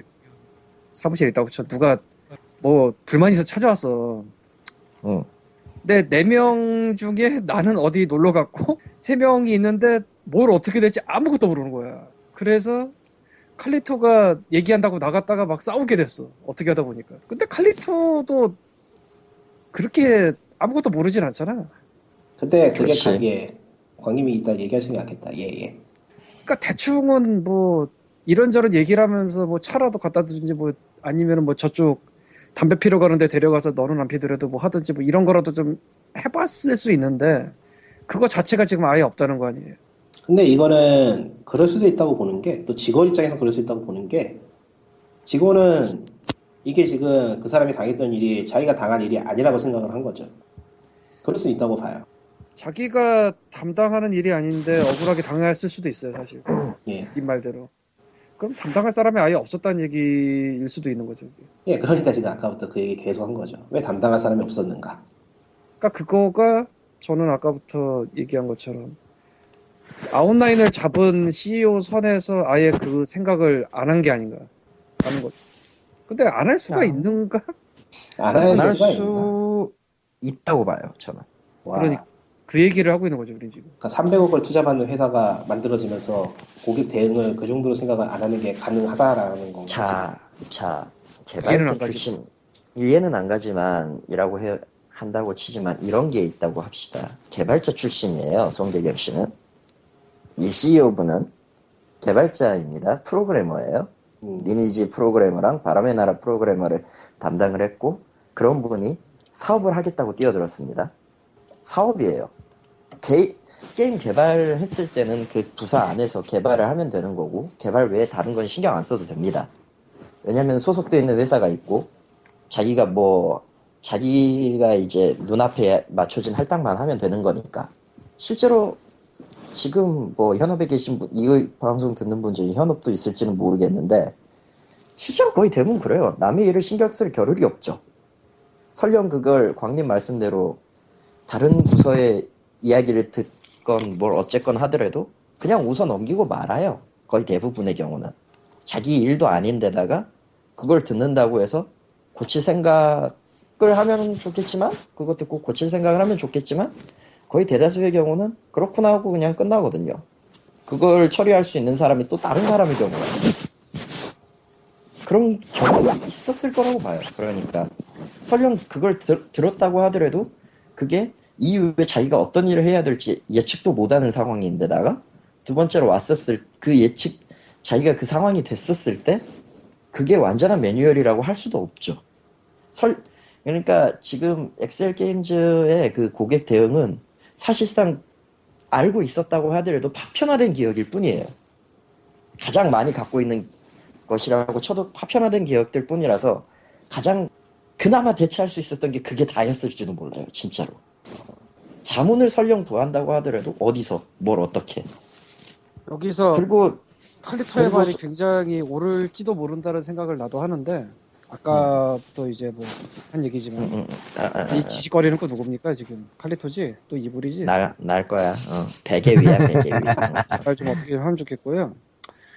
사무실에 있다고 쳐 누가 뭐 불만 있어 찾아왔어. 응. 근데 네 명 중에 나는 어디 놀러 갔고 세 명이 있는데 뭘 어떻게 될지 아무것도 모르는 거야. 그래서 칼리토가 얘기한다고 나갔다가 막 싸우게 됐어. 어떻게 하다 보니까. 근데 칼리토도 그렇게 아무것도 모르진 않잖아. 근데 그게. 다, 예. 광님이 이따 얘기하시는 게 낫겠다. 예, 예. 그러니까 대충은 뭐 이런저런 얘기를 하면서 뭐 차라도 갖다 주든지 뭐 아니면은 뭐 저쪽 담배 피러 가는데 데려가서 너는 안 피더라도 뭐 하든지 뭐 이런 거라도 좀 해봤을 수 있는데 그거 자체가 지금 아예 없다는 거 아니에요. 근데 이거는 그럴 수도 있다고 보는 게, 또 직원 입장에서 그럴 수 있다고 보는 게, 직원은 이게 지금 그 사람이 당했던 일이 자기가 당할 일이 아니라고 생각을 한 거죠. 그럴 수 있다고 봐요. 자기가 담당하는 일이 아닌데 억울하게 당했을 수도 있어요, 사실. 예. 이 말대로. 그럼 담당할 사람이 아예 없었다는 얘기일 수도 있는 거죠. 예, 그러니까 지금 아까부터 그 얘기 계속 한 거죠. 왜 담당할 사람이 없었는가? 그러니까 그거가 저는 아까부터 얘기한 것처럼 아웃라인을 잡은 CEO 선에서 아예 그 생각을 안 한 게 아닌가 하는 거죠. 근데 안 할 수가 야. 있는가? 안안 할? 수 있다고 봐요 저는. 와, 그러니까. 그 얘기를 하고 있는 거죠, 우리 지금. 그러니까 300억을 투자받는 회사가 만들어지면서 고객 대응을 그 정도로 생각을 안 하는 게 가능하다라는 건가? 자, 자, 가지. 출신, 이해는 안 가지만, 이라고 해, 한다고 치지만, 이런 게 있다고 합시다. 개발자 출신이에요, 송대겸 씨는. 이 CEO분은 개발자입니다. 프로그래머예요. 음, 리니지 프로그래머랑 바람의 나라 프로그래머를 담당을 했고, 그런 분이 사업을 하겠다고 뛰어들었습니다. 사업이에요. 게, 게임 개발했을 때는 그 부서 안에서 개발을 하면 되는 거고, 개발 외에 다른 건 신경 안 써도 됩니다. 왜냐면 소속되어 있는 회사가 있고, 자기가 뭐, 자기가 이제 눈앞에 맞춰진 할당만 하면 되는 거니까. 실제로 지금 뭐 현업에 계신 분, 이 방송 듣는 분 중에 현업도 있을지는 모르겠는데, 실제로 거의 대부분 그래요. 남의 일을 신경 쓸 겨를이 없죠. 설령 그걸 광님 말씀대로 다른 부서의 이야기를 듣건 뭘 어쨌건 하더라도 그냥 웃어 넘기고 말아요. 거의 대부분의 경우는. 자기 일도 아닌데다가 그걸 듣는다고 해서 고칠 생각을 하면 좋겠지만 그것 듣고 고칠 생각을 하면 좋겠지만 거의 대다수의 경우는 그렇구나 하고 그냥 끝나거든요. 그걸 처리할 수 있는 사람이 또 다른 사람의 경우는 그런 경우가 있었을 거라고 봐요. 그러니까 설령 그걸 들, 들었다고 하더라도 그게 이후에 자기가 어떤 일을 해야 될지 예측도 못하는 상황인데다가 두 번째로 왔었을 그 예측 자기가 그 상황이 됐었을 때 그게 완전한 매뉴얼이라고 할 수도 없죠. 설 그러니까 지금 엑셀 게임즈의 그 고객 대응은 사실상 알고 있었다고 하더라도 파편화된 기억일 뿐이에요. 가장 많이 갖고 있는 것이라고 쳐도 파편화된 기억들 뿐이라서 가장 그나마 대체할 수 있었던 게 그게 다였을지도 몰라요, 진짜로. 자문을 설령 구한다고 하더라도 어디서 뭘 어떻게. 여기서 그리고 그리고 말이 서- 굉장히 옳을지도 모른다는 생각을 나도 하는데 아까부터 이제 뭐 한 얘기지만 음, 음, 아, 아, 아, 이 지식거리는 거 누굽니까 지금 칼리토지 또 이불이지 나, 날 거야. 어, 베개 위야, 베개 위. 어, 말좀 어떻게 하면 좋겠고요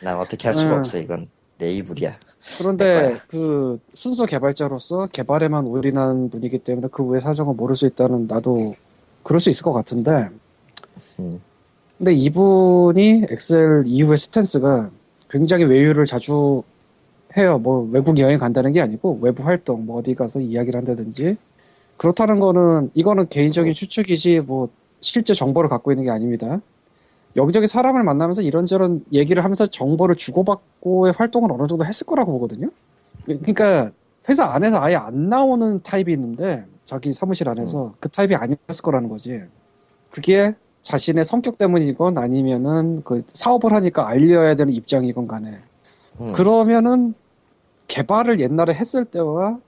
난 어떻게 할 수가 음. 없어, 이건. 내 이불이야. 그런데. 그 순수 개발자로서 개발에만 올인한 분이기 때문에 그 외 사정을 모를 수 있다는 나도 그럴 수 있을 것 같은데 음. 근데 이분이 엑셀 이후의 스탠스가 굉장히 외유를 자주 해요. 뭐 외국 여행 간다는 게 아니고 외부 활동 뭐 어디 가서 이야기를 한다든지 그렇다는 거는 이거는 개인적인 추측이지 뭐 실제 정보를 갖고 있는 게 아닙니다. 여기저기 사람을 만나면서 이런저런 얘기를 하면서 정보를 주고받고의 활동을 어느 정도 했을 거라고 보거든요. 그러니까 회사 안에서 아예 안 나오는 타입이 있는데 자기 사무실 안에서 그 타입이 아니었을 거라는 거지. 그게 자신의 성격 때문이건 아니면은 그 사업을 하니까 알려야 되는 입장이건 간에 음. 그러면은 개발을 옛날에 했을 때와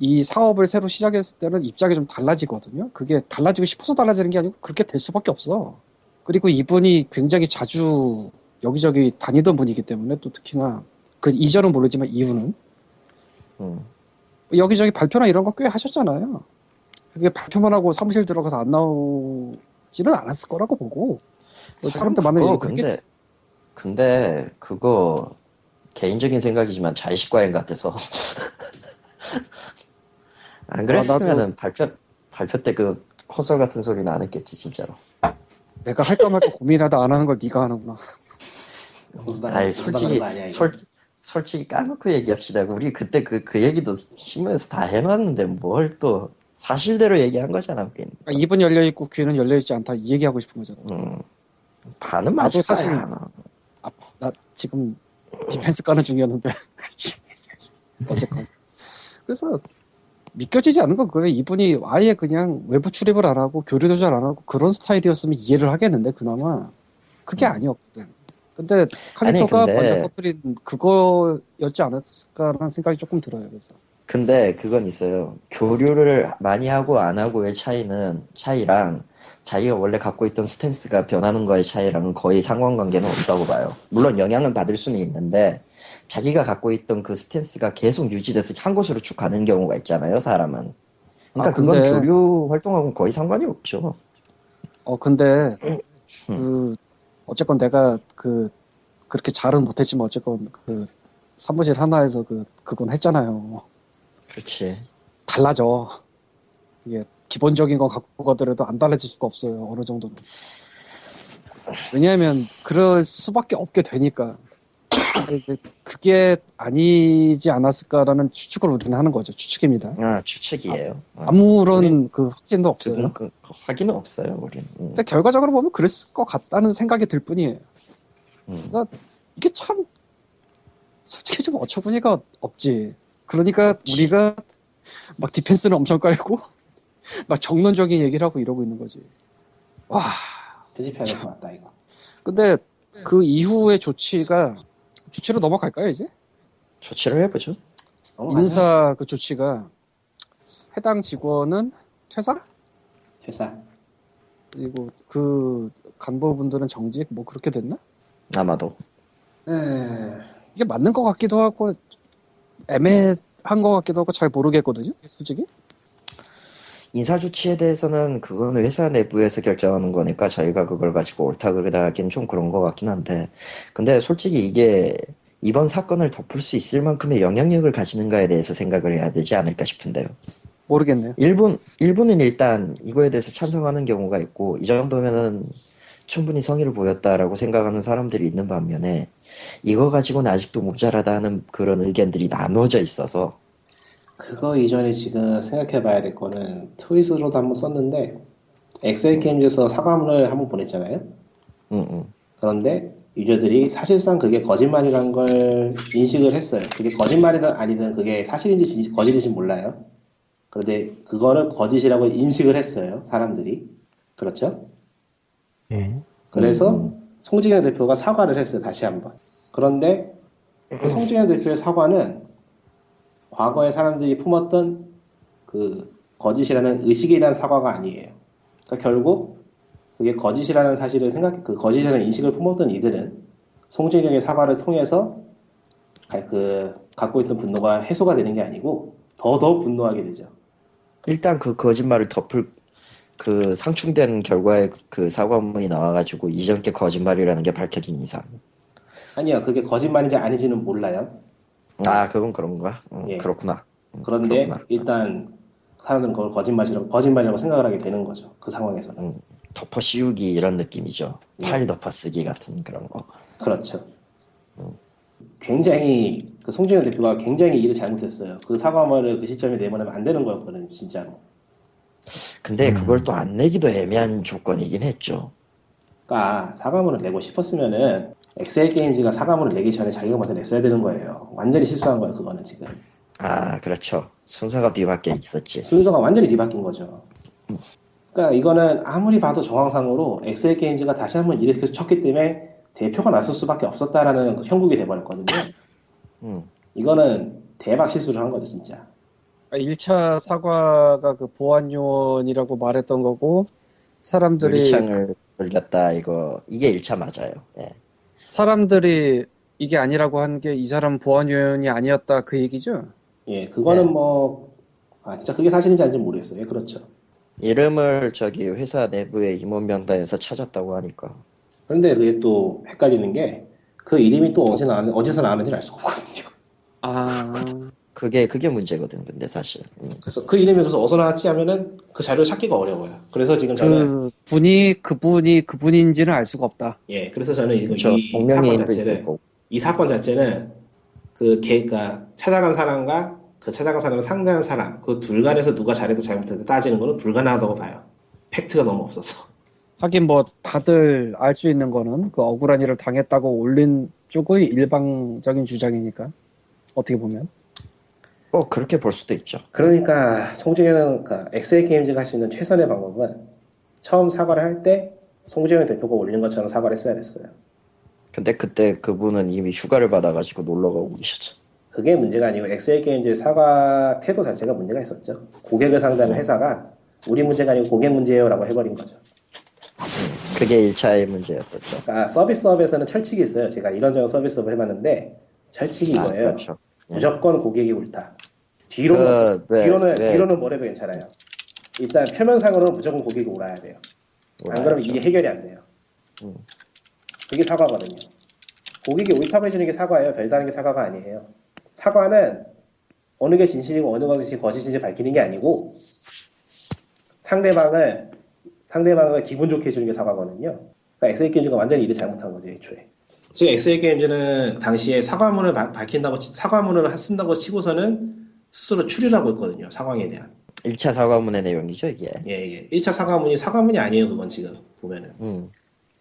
이 사업을 새로 시작했을 때는 입장이 좀 달라지거든요. 그게 달라지고 싶어서 달라지는 게 아니고 그렇게 될 수밖에 없어. 그리고 이분이 굉장히 자주 여기저기 다니던 분이기 때문에 또 특히나 그 이전은 모르지만 이후는 음. 여기저기 발표나 이런 거 꽤 하셨잖아요. 그게 발표만 하고 사무실 들어가서 안 나오지는 않았을 거라고 보고 뭐 사람들 많은 얘기 그렇게 근데 근데 그거 개인적인 생각이지만 자의식 과잉 같아서 안 그랬으면은 발표 발표 때 그 콘솔 같은 소리는 안 했겠지 진짜로. 내가 할까 말까 고민하다 안 하는 걸 네가 하는구나. 아니 솔직히. 솔 솔직히 까놓고 얘기합시다. 우리 그때 그그 얘기도 신문에서 다 해놨는데 뭘 또 사실대로 얘기한 거잖아 우린. 그러니까 입은 열려 있고 귀는 열려 있지 않다 이 얘기하고 싶은 거잖아. 음. 반은 맞을 사실- 거야. 아, 나 지금 디펜스 까는 중이었는데. 어쨌건. 그래서 믿겨지지 않는 건 그거예요. 이분이 아예 그냥 외부 출입을 안 하고 교류도 잘 안 하고 그런 스타일이었으면 이해를 하겠는데 그나마. 그게 음. 아니었거든. 근데 칼리토가 근데- 먼저 터뜨린 그거였지 않았을까라는 생각이 조금 들어요 그래서. 근데 그건 있어요. 교류를 많이 하고 안 하고의 차이는 차이랑 자기가 원래 갖고 있던 스탠스가 변하는 거의 차이랑은 거의 상관관계는 없다고 봐요. 물론 영향은 받을 수는 있는데 자기가 갖고 있던 그 스탠스가 계속 유지돼서 한 곳으로 쭉 가는 경우가 있잖아요, 사람은. 그러니까 아, 그건 근데- 교류 활동하고는 거의 상관이 없죠. 어 근데 음. 그 어쨌건 내가 그 그렇게 잘은 못했지만 어쨌건 그 사무실 하나에서 그 그건 했잖아요. 그렇지. 달라져. 이게 기본적인 건 갖고 가더라도 안 달라질 수가 없어요. 어느 정도는. 왜냐하면 그럴 수밖에 없게 되니까. 그게 아니지 않았을까라는 추측을 우리는 하는 거죠. 추측입니다. 아, 추측이에요. 아, 아무런 그 확신도 없어요. 그, 그 확인은 없어요, 우린. 음, 근데 결과적으로 보면 그랬을 것 같다는 생각이 들 뿐이에요. 음. 이게 참 솔직히 좀 어처구니가 없지. 그러니까 우리가 막 디펜스는 엄청 깔고 막 정론적인 얘기를 하고 이러고 있는 거지. 와. 편집해야 될 것 같다 이거. 근데 그 이후의 조치가 조치로 넘어갈까요 이제? 조치를 해보죠. 인사 그 조치가 해당 직원은 퇴사 회사. 그리고 그 간부분들은 정직 뭐 그렇게 됐나? 아마도. 에... 이게 맞는 것 같기도 하고 애매한 것 같기도 하고 잘 모르겠거든요 솔직히 인사 조치에 대해서는 그거는 회사 내부에서 결정하는 거니까 저희가 그걸 가지고 옳다 그르다 하기는 좀 그런 것 같긴 한데 근데 솔직히 이게 이번 사건을 덮을 수 있을 만큼의 영향력을 가지는가에 대해서 생각을 해야 되지 않을까 싶은데요. 모르겠네요 일본 일본은 일단 이거에 대해서 찬성하는 경우가 있고 이 정도면은 충분히 성의를 보였다라고 생각하는 사람들이 있는 반면에 이거 가지고는 아직도 모자라다 하는 그런 의견들이 나눠져 있어서 그거 이전에 지금 생각해 봐야 될 거는 트윗으로도 한번 썼는데 엑셀 게임즈에서 사과문을 한번 보냈잖아요. 응, 응. 그런데 유저들이 사실상 그게 거짓말이라는 걸 인식을 했어요. 그게 거짓말이든 아니든 그게 사실인지 진지, 거짓인지 몰라요. 그런데 그거를 거짓이라고 인식을 했어요. 사람들이. 그렇죠? 예. 그래서 음. 송진영 대표가 사과를 했어요. 다시 한번. 그런데 그 송진영 대표의 사과는 과거에 사람들이 품었던 그 거짓이라는 의식에 대한 사과가 아니에요. 그러니까 결국 그게 거짓이라는 사실을 생각, 그 거짓이라는 인식을 품었던 이들은 송진영의 사과를 통해서 가- 그 갖고 있던 분노가 해소가 되는 게 아니고 더더 분노하게 되죠. 일단 그 거짓말을 덮을 그 상충된 결과의 그 사과문이 나와가지고 이전 게 거짓말이라는 게 밝혀진 이상 아니요, 그게 거짓말인지 아닌지는 몰라요. 아 그건 그런가 어, 예. 그렇구나 음, 그런데 그렇구나. 일단 사람들은 그걸 거짓말이라고 거짓말이라고 생각을 하게 되는 거죠. 그 상황에서는. 음, 덮어 씌우기 이런 느낌이죠 예. 파일 덮어 쓰기 같은 그런 거 그렇죠. 음. 굉장히 그 송진영 대표가 굉장히 일을 잘못했어요. 그 사과말을 그 시점에 내보내면 안 되는 거였거든요, 진짜로. 근데 음. 그걸 또 안 내기도 애매한 조건이긴 했죠. 그러니까 사과문을 내고 싶었으면은 엑셀 게임즈가 사과문을 내기 전에 자기가 먼저 냈어야 되는 거예요. 완전히 실수한 거예요, 그거는 지금. 아, 그렇죠. 순서가 뒤밖에 있었지. 순서가 완전히 뒤바뀐 거죠. 그러니까 이거는 아무리 봐도 정황상으로 엑셀 게임즈가 다시 한번 이렇게 쳤기 때문에 대표가 나설 수밖에 없었다라는 그 형국이 돼버렸거든요. 음. 이거는 대박 실수를 한 거죠, 진짜. 1차 사과가 그 보안 요원이라고 말했던 거고 사람들이 유리창을 돌렸다, 이거. 이게 1차 맞아요. 예. 사람들이 이게 아니라고 한 게 이 사람 보안 요원이 아니었다 그 얘기죠? 예, 그거는 네. 뭐, 아, 진짜 그게 사실인지 아닌지 모르겠어요. 예, 그렇죠. 이름을 저기 회사 내부의 임원 명단에서 찾았다고 하니까. 그런데 그게 또 헷갈리는 게, 그 이름이 또 어디서 나왔는, 어디서 나왔는지 알 수가 없거든요. 아 그게, 그게 문제거든, 근데 사실. 음. 그래서 그 이름이 그래서 어디서 나왔지 하면은 그 자료를 찾기가 어려워요. 그래서 지금 저는, 그 분이 그분이 그분인지는 알 수가 없다. 예, 그래서 저는 이거 그렇죠. 이 사건 복명의인도 있을 자체를. 이 사건 자체는 그 걔가 찾아간 사람과 그 찾아간 사람을 상대한 사람, 그 둘 간에서 누가 잘해도 잘못해도 따지는 거는 불가능하다고 봐요. 팩트가 너무 없어서. 하긴 뭐 다들 알 수 있는 거는 그 억울한 일을 당했다고 올린 쪽의 일방적인 주장이니까 어떻게 보면 뭐, 그렇게 볼 수도 있죠. 그러니까 송중현 그러니까 엑셀 게임즈가 할 수 있는 최선의 방법은 처음 사과를 할 때 송중현 대표가 올린 것처럼 사과를 했어야 됐어요. 근데 그때 그분은 이미 휴가를 받아가지고 놀러 가고 계셨죠. 그게 문제가 아니고 엑셀 게임즈의 사과 태도 자체가 문제가 있었죠. 고객을 상대하는 회사가 우리 문제가 아니고 고객 문제예요라고 해버린 거죠. 그게 1차의 문제였었죠. 그러니까 서비스업에서는 철칙이 있어요. 제가 이런저런 서비스업을 해봤는데 철칙이 아, 이거예요. 그렇죠. 무조건 고객이 옳다. 뒤로는 그, 왜, 뒤로는 왜, 뒤로는 뭐래도 괜찮아요. 일단 표면상으로는 무조건 고객이 옳아야 돼요. 안 그러면 이게 해결이 안 돼요. 음. 그게 사과거든요. 고객이 옳다고 해주는 게 사과예요. 별다른 게 사과가 아니에요. 사과는 어느 게 진실이고 어느 것이 거짓인지 밝히는 게 아니고 상대방을 상대방을 기분 좋게 해주는 게 사과거든요. 그러니까 엑셀 게임즈가 완전히 일을 잘못한 거죠, 애초에. 지금 엑셀 게임즈는 당시에 사과문을 바- 밝힌다고 치- 사과문을 쓴다고 치고서는 스스로 추리라고 했거든요. 상황에 대한. 1차 사과문의 내용이죠, 이게. 예, 예. 1차 사과문이 사과문이 아니에요, 그건 지금 보면은. 음.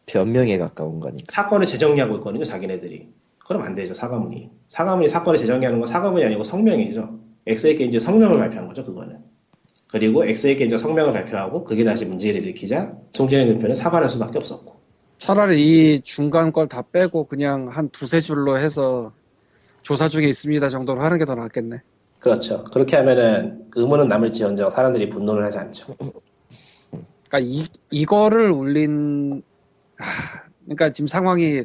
변명에 가까운 거니까. 사건을 재정리하고 있거든요, 자기네들이. 그럼 안 되죠, 사과문이. 사과문이 사건을 재정리하는 건 사과문이 아니고 성명이죠. 엑셀 게임즈 성명을 발표한 거죠, 그거는. 그리고 엑셀 게임즈 성명을 발표하고 그게 다시 문제를 일으키자 송재현 대표는 사과를 할 수밖에 없었고. 차라리 이 중간 걸 다 빼고 그냥 한 두세 줄로 해서 조사 중에 있습니다 정도로 하는 게 더 낫겠네. 그렇죠. 그렇게 하면은 의문은 남을지언정 사람들이 분노를 하지 않죠. 그러니까 이 이거를 올린 하, 그러니까 지금 상황이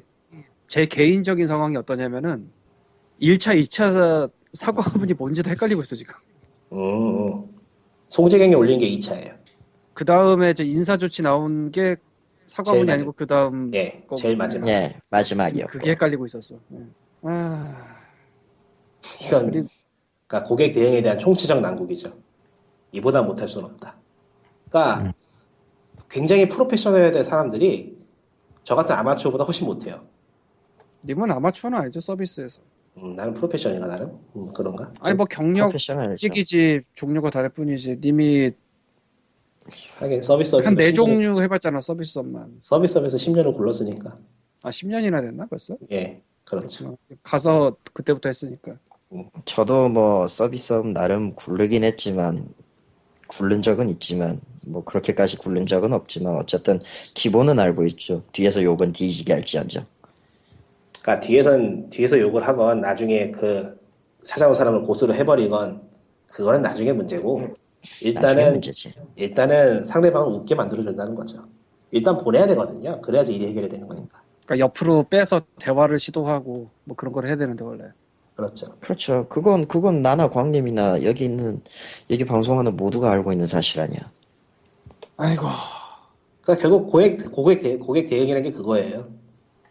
제 개인적인 상황이 어떠냐면은 1차, 2차 사과문이 뭔지도 헷갈리고 있어 지금. 음, 음. 송재경이 올린 게 2차예요. 그 다음에 저 인사 조치 나온 게 사과문이 제일 아니고 그 다음 예, 거- 제일 마지막. 예, 마지막이었고. 그게 헷갈리고 있었어. 예. 아, 이건 그리고- 그러니까 고객 대응에 대한 총체적 난국이죠. 이보다 못할 수는 없다. 그러니까 음. 굉장히 프로페셔널해야 될 사람들이 저 같은 아마추어보다 훨씬 못해요. 님은 아마추어는 아니죠 서비스에서. 음, 나는 프로페셔널인가 나름? 음, 그런가? 아니 뭐 경력. 찍이지 종류가 다를 뿐이지. 님이 하긴 서비스업에서 한네 10년을 종류 해봤잖아 서비스업만. 서비스업에서 10년을 굴렀으니까. 아 10년이나 됐나 벌써? 예, 그렇죠. 가서 그때부터 했으니까. 저도 뭐 서비스업 나름 굴르긴 했지만 굴른 적은 있지만 뭐 그렇게까지 굴른 적은 없지만 어쨌든 기본은 알고 있죠. 뒤에서 욕은 뒤지게 할지언정. 그러니까 뒤에선 뒤에서 욕을 하건 나중에 그 찾아온 사람을 고소를 해버리건 그거는 나중에 문제고 일단은 문제지. 일단은 상대방을 웃게 만들어준다는 거죠. 일단 보내야 되거든요. 그래야지 일이 해결이 되는 거니까. 그러니까 옆으로 빼서 대화를 시도하고 뭐 그런 걸 해야 되는데 원래. 그렇죠. 그렇죠. 그건 그건 나나 광님이나 여기 있는 여기 방송하는 모두가 알고 있는 사실 아니야. 아이고. 그러니까 결국 고객 고객 대, 고객 대응이라는 게 그거예요.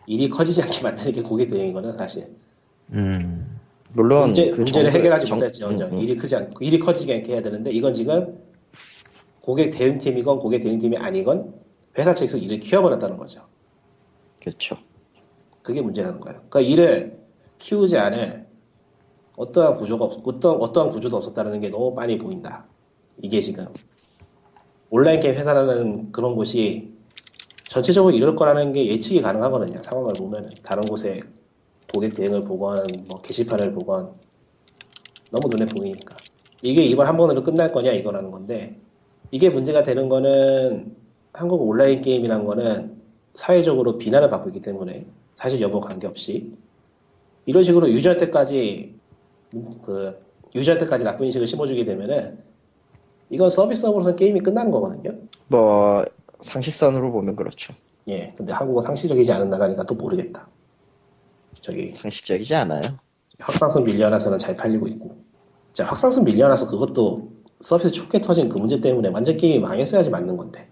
일이 커지지 않게 만드는 게 고객 대응이거든 사실. 음. 물론 문제, 그 문제를 해결하지 정- 못할지언정 음, 음. 일이 크지 않 일이 커지지 않게 해야 되는데 이건 지금 고객 대응팀이건 고객 대응팀이 아니건 회사 측에서 일을 키워버렸다는 거죠. 그렇죠. 그게 문제라는 거예요. 그러니까 일을 키우지 않을 어떠한 구조가 없, 어떠한, 어떠한 구조도 없었다는 게 너무 빤히 보인다. 이게 지금. 온라인 게임 회사라는 그런 곳이 전체적으로 이럴 거라는 게 예측이 가능하거든요. 상황을 보면 다른 곳에 고객 대응을 보건 뭐 게시판을 보건 너무 눈에 보이니까 이게 이번 한 번으로 끝날 거냐 이거라는 건데 이게 문제가 되는 거는 한국 온라인 게임이라는 거는 사회적으로 비난을 받고 있기 때문에 사실 여부 관계없이 이런 식으로 유저한테까지 그 유저한테까지 나쁜 인식을 심어주게 되면은 이건 서비스업으로서는 게임이 끝나는 거거든요. 뭐 상식선으로 보면 그렇죠. 예, 근데 한국은 상식적이지 않은 나라니까 또 모르겠다. 저기 상식적이지 않아요. 확산성 밀려나서는 잘 팔리고 있고. 자, 확산성 밀려나서 그것도 서비스 초기에 터진 그 문제 때문에 완전 게임이 망했어야지 맞는 건데.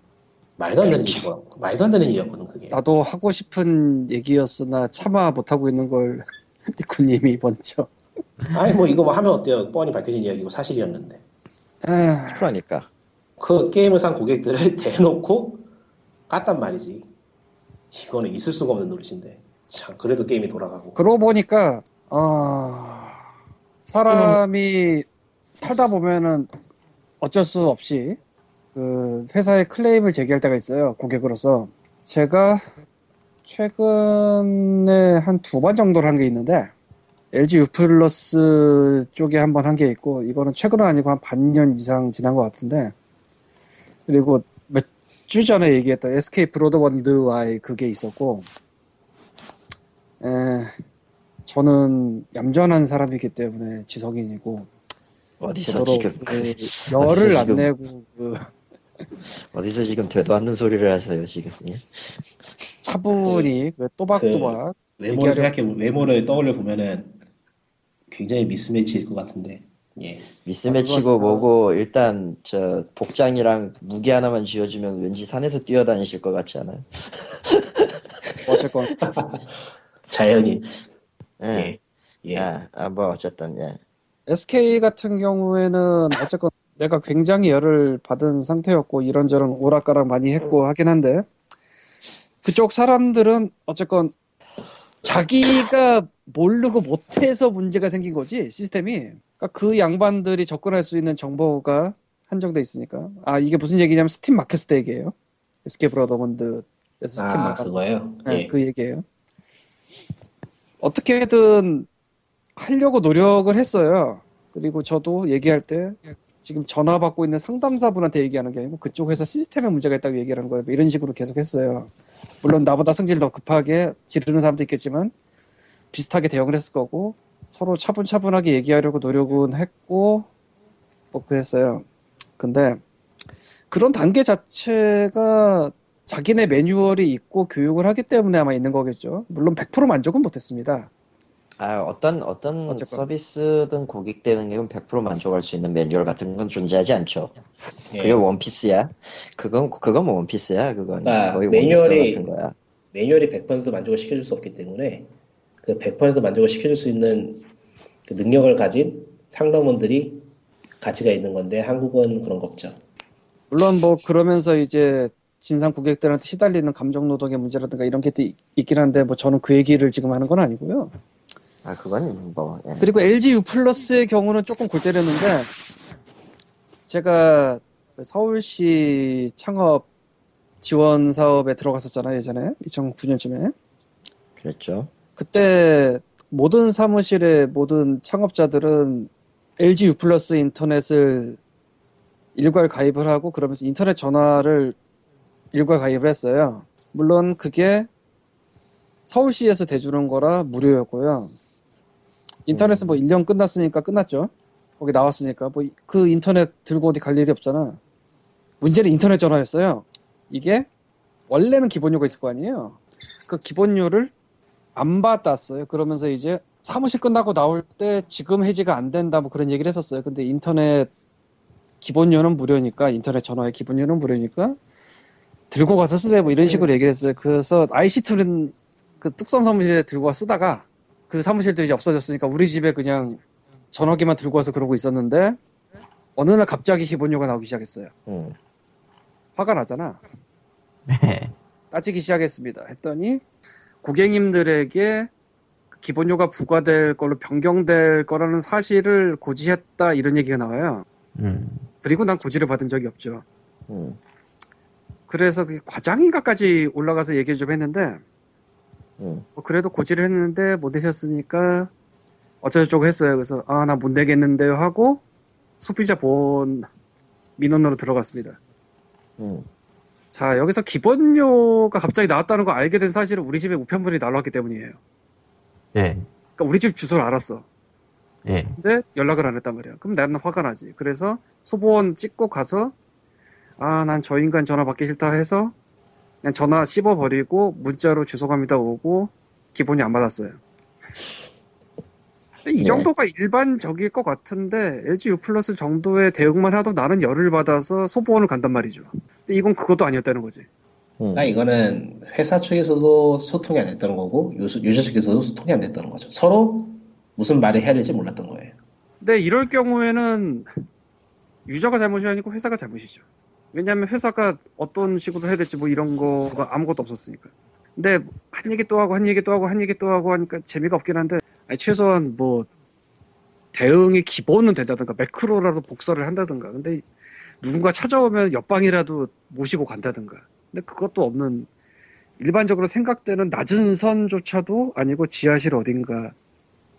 말도 안 되는 그렇죠. 일이고, 말도 안 되는 일이었거든, 그게. 나도 하고 싶은 얘기였으나 차마 못하고 있는 걸 니쿠님이 먼저. 아니, 뭐 이거 뭐 하면 어때요? 뻔히 밝혀진 이야기고 사실이었는데. 아, 그러니까 그 게임을 산 고객들을 대놓고 깠단 말이지. 이거는 있을 수가 없는 노릇인데. 참, 그래도 게임이 돌아가고. 그러고 보니까 아 사람이 살다 보면은 어쩔 수 없이 그 회사에 클레임을 제기할 때가 있어요 고객으로서 제가 최근에 한 두 번 정도를 한 게 있는데 LG U 플러스 쪽에 한 번 한 게 있고 이거는 최근은 아니고 한 반년 이상 지난 것 같은데 그리고 몇 주 전에 얘기했던 SK 브로드밴드와의 그게 있었고 에, 저는 얌전한 사람이기 때문에 지성인이고 어디서 지금 그 열을 안 지금- 내고 그 어디서 지금 되도 않는 소리를 하세요 지금? 예? 차분히 그 또박또박 외모를 얘기하려- 생각해, 외모를 떠올려 보면은 굉장히 미스매치일 것 같은데. 예. 미스매치고 그건- 뭐고 일단 저 복장이랑 무기 하나만 쥐어주면 왠지 산에서 뛰어다니실 것 같지 않아요? 어쨌건 자연인. 예. 예. 예. 아, 아, 뭐 어쨌든 예. SK 같은 경우에는 어쨌건 내가 굉장히 열을 받은 상태였고 이런저런 오락가락 많이 했고 하긴 한데 그쪽 사람들은 어쨌건 자기가 모르고 못해서 문제가 생긴 거지 시스템이 그러니까 그 양반들이 접근할 수 있는 정보가 한정돼 있으니까 아 이게 무슨 얘기냐면 스팀 막혔을 때 얘기예요 SK 브라더먼드에서 스팀 아, 막았을 그거예요? 네, 예. 그 얘기예요. 어떻게든 하려고 노력을 했어요. 그리고 저도 얘기할 때 지금 전화 받고 있는 상담사분한테 얘기하는 게 아니고 그쪽 회사 시스템에 문제가 있다고 얘기하는 거예요. 뭐 이런 식으로 계속 했어요. 물론 나보다 성질 더 급하게 지르는 사람도 있겠지만 비슷하게 대응을 했을 거고 서로 차분차분하게 얘기하려고 노력은 했고 뭐 그랬어요. 근데 그런 단계 자체가 자기네 매뉴얼이 있고 교육을 하기 때문에 아마 있는 거겠죠. 물론 100% 만족은 못했습니다. 아 어떤 어떤 어쨌건. 서비스든 고객 대응력은 100% 만족할 수 있는 매뉴얼 같은 건 존재하지 않죠. 예. 그게 원피스야. 그건 그건 뭐 원피스야. 그건 그러니까 거의 매뉴얼이- 원피스 같은 거야. 매뉴얼이 100% 만족을 시켜줄 수 없기 때문에 그 100% 만족을 시켜줄 수 있는 그 능력을 가진 상담원들이 가치가 있는 건데 한국은 그런 거 없죠. 물론 뭐 그러면서 이제 진상 고객들한테 시달리는 감정 노동의 문제라든가 이런 게또 있긴 한데 뭐 저는 그 얘기를 지금 하는 건 아니고요. 아 그건 뭐 예. 그리고 LG U 플러스의 경우는 조금 골 때렸는데 제가 서울시 창업 지원 사업에 들어갔었잖아요 예전에 2009년쯤에 그랬죠. 그때 모든 사무실의 모든 창업자들은 LG U 플러스 인터넷을 일괄 가입을 하고 그러면서 인터넷 전화를 일괄 가입을 했어요. 물론 그게 서울시에서 대주는 거라 무료였고요. 인터넷은 뭐 1년 끝났으니까 끝났죠. 거기 나왔으니까 뭐 그 인터넷 들고 어디 갈 일이 없잖아. 문제는 인터넷 전화였어요. 이게 원래는 기본료가 있을 거 아니에요. 그 기본료를 안 받았어요. 그러면서 이제 사무실 끝나고 나올 때 지금 해지가 안 된다 뭐 그런 얘기를 했었어요. 근데 인터넷 기본료는 무료니까 인터넷 전화의 기본료는 무료니까 들고 가서 쓰세요 뭐 이런 식으로 얘기를 했어요. 그래서 IC2는 그 뚝섬 사무실에 들고 와 쓰다가 그 사무실도 이제 없어졌으니까 우리 집에 그냥 전화기만 들고 와서 그러고 있었는데 어느 날 갑자기 기본료가 나오기 시작했어요. 음. 화가 나잖아. 네. 따지기 시작했습니다. 했더니 고객님들에게 그 기본료가 부과될 걸로 변경될 거라는 사실을 고지했다 이런 얘기가 나와요. 음. 그리고 난 고지를 받은 적이 없죠. 음. 그래서 그 과장인가까지 올라가서 얘기를 좀 했는데 음. 뭐 그래도 고지를 했는데 못 내셨으니까 어쩌고저쩌고 했어요. 그래서 아 나 못 내겠는데요 하고 소비자 보험 민원으로 들어갔습니다. 음. 자 여기서 기본료가 갑자기 나왔다는 거 알게 된 사실은 우리 집에 우편물이 날라왔기 때문이에요. 예, 그러니까 우리 집 주소를 알았어. 예. 근데 연락을 안 했단 말이야. 그럼 나는 화가 나지. 그래서 소보원 찍고 가서 아 난 저 인간 전화 받기 싫다 해서 그냥 전화 씹어버리고 문자로 죄송합니다 오고 기본이 안 받았어요. 이 네. 정도가 일반적일 것 같은데 LG U 플러스 정도의 대응만 해도 나는 열을 받아서 소보원을 간단 말이죠. 근데 이건 그것도 아니었다는 거지. 음. 그러니까 이거는 회사 측에서도 소통이 안 됐다는 거고 유저, 유저 측에서도 소통이 안 됐다는 거죠. 서로 무슨 말을 해야 될지 몰랐던 거예요. 근데 이럴 경우에는 유저가 잘못이 아니고 회사가 잘못이죠. 왜냐하면 회사가 어떤 식으로 해야 될지 뭐 이런 거가 아무것도 없었으니까. 근데 한 얘기 또 하고 한 얘기 또 하고 한 얘기 또 하고 하니까 재미가 없긴 한데 아니, 최소한 뭐 대응의 기본은 된다든가 매크로라도 복사를 한다든가. 근데 누군가 찾아오면 옆방이라도 모시고 간다든가. 근데 그것도 없는 일반적으로 생각되는 낮은 선조차도 아니고 지하실 어딘가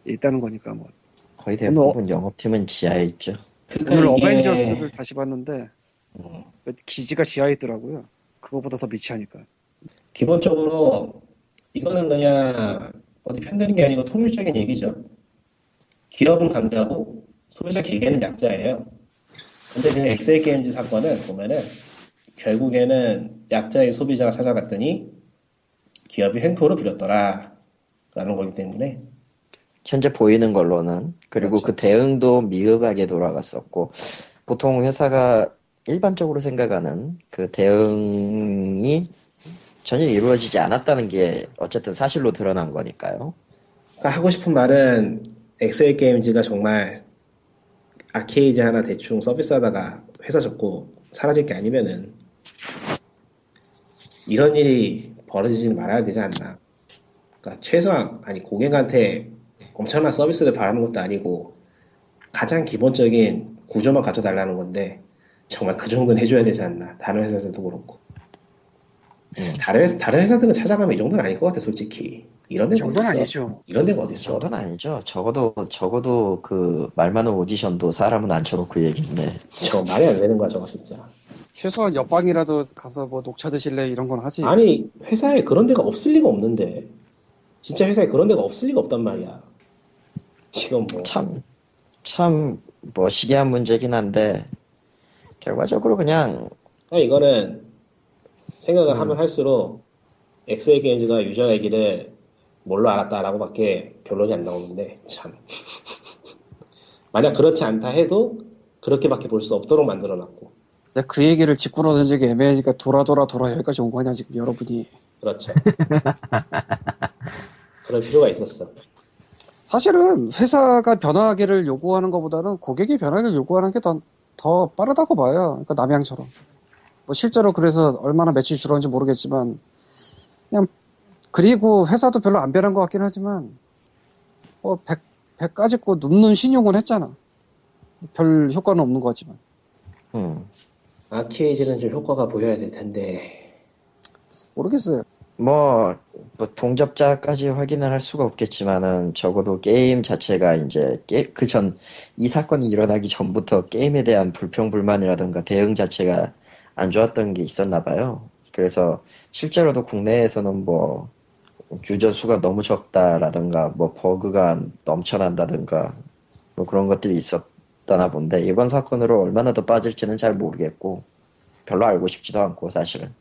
있다는 거니까 뭐 거의 대부분 영업팀은 지하에 있죠. 그러니까 오늘 이게- 어벤져스를 다시 봤는데 음, 그 기지가 지하에 있더라고요. 그거보다 더 미치하니까. 기본적으로 이거는 그냥 어디 편드는 게 아니고 통일적인 얘기죠. 기업은 강자고 소비자 기계는 약자예요. 근데 그 엑셀 게임즈 사건은 보면은 결국에는 약자의 소비자가 찾아갔더니 기업이 횡포를 부렸더라 라는 거기 때문에 현재 보이는 걸로는 그리고 그렇죠. 그 대응도 미흡하게 돌아갔었고 보통 회사가 일반적으로 생각하는 그 대응이 전혀 이루어지지 않았다는 게 어쨌든 사실로 드러난 거니까요. 그러니까 하고 싶은 말은 엑셀 게임즈가 정말 아케이지 하나 대충 서비스하다가 회사 접고 사라질 게 아니면은 이런 일이 벌어지지 말아야 되지 않나. 그러니까 최소한 아니 고객한테 엄청난 서비스를 바라는 것도 아니고 가장 기본적인 구조만 가져달라는 건데 정말 그 정도는 해줘야 되지 않나. 다른 회사들도 그렇고. 음. 다른 회사, 다른 회사들은 찾아가면 이 정도는 아닐 것 같아 솔직히. 이런 이 데가 정도는 어딨어? 아니죠. 이런 데가 이 어딨어? 정도는 아니죠. 적어도 적어도 그 말 많은 오디션도 사람은 앉혀놓고 얘기인데 저 말이 안 되는 거야 저거 진짜. 최소한 옆방이라도 가서 뭐 녹차 드실래 이런 건 하지. 아니 회사에 그런 데가 없을 리가 없는데 진짜 회사에 그런 데가 없을 리가 없단 말이야. 지금 뭐 참참뭐 시기한 문제긴 한데 결과적으로 그냥 아니, 이거는 생각을 음. 하면 할수록 엑셀 게임즈가 유저 얘기를 뭘로 알았다라고밖에 결론이 안 나오는데 참 만약 그렇지 않다 해도 그렇게밖에 볼 수 없도록 만들어놨고 근데 그 얘기를 직구로 던지기 애매하니까 돌아 돌아 돌아 여기까지 온 거냐 지금 여러분이. 그렇죠. 그럴 필요가 있었어. 사실은 회사가 변화하기를 요구하는 것보다는 고객이 변하기를 요구하는 게 더 더 빠르다고 봐요. 그러니까 남양처럼. 뭐 실제로 그래서 얼마나 매출이 줄었는지 모르겠지만 그냥 그리고 회사도 별로 안 변한 것 같긴 하지만 뭐 100, 100까지 거 눕는 신용은 했잖아. 별 효과는 없는 것 같지만. 음, 아케이지는 좀 효과가 보여야 될 텐데 모르겠어요. 뭐, 뭐 동접자까지 확인을 할 수가 없겠지만은 적어도 게임 자체가 이제 그 전 이 사건이 일어나기 전부터 게임에 대한 불평 불만이라든가 대응 자체가 안 좋았던 게 있었나 봐요. 그래서 실제로도 국내에서는 뭐 유저 수가 너무 적다라든가 뭐 버그가 넘쳐난다든가 뭐 그런 것들이 있었다나 본데 이번 사건으로 얼마나 더 빠질지는 잘 모르겠고 별로 알고 싶지도 않고 사실은.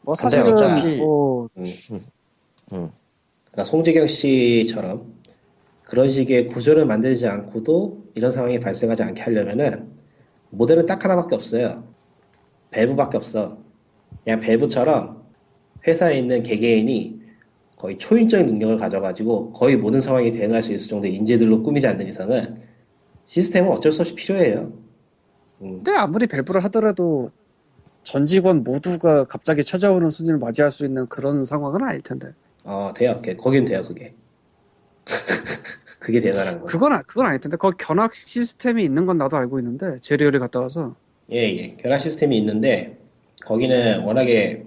뭐 사실은 어차피- 뭐 음. 음. 그러니까 송재경 씨처럼 그런 식의 구조를 만들지 않고도 이런 상황이 발생하지 않게 하려면은 모델은 딱 하나밖에 없어요. 밸브밖에 없어. 그냥 밸브처럼 회사에 있는 개개인이 거의 초인적인 능력을 가져가지고 거의 모든 상황에 대응할 수 있을 정도의 인재들로 꾸미지 않는 이상은 시스템은 어쩔 수 없이 필요해요. 음, 근데 아무리 밸브를 하더라도 전 직원 모두가 갑자기 찾아오는 손님을 맞이할 수 있는 그런 상황은 아닐 텐데. 어, 돼요. 그- 거긴 돼요, 그게. 그게 대단한 거예요. 그건, 아- 그건 아닐 텐데. 거기 견학 시스템이 있는 건 나도 알고 있는데, 제리얼이 갔다 와서. 예, 예. 결합 시스템이 있는데 거기는 워낙에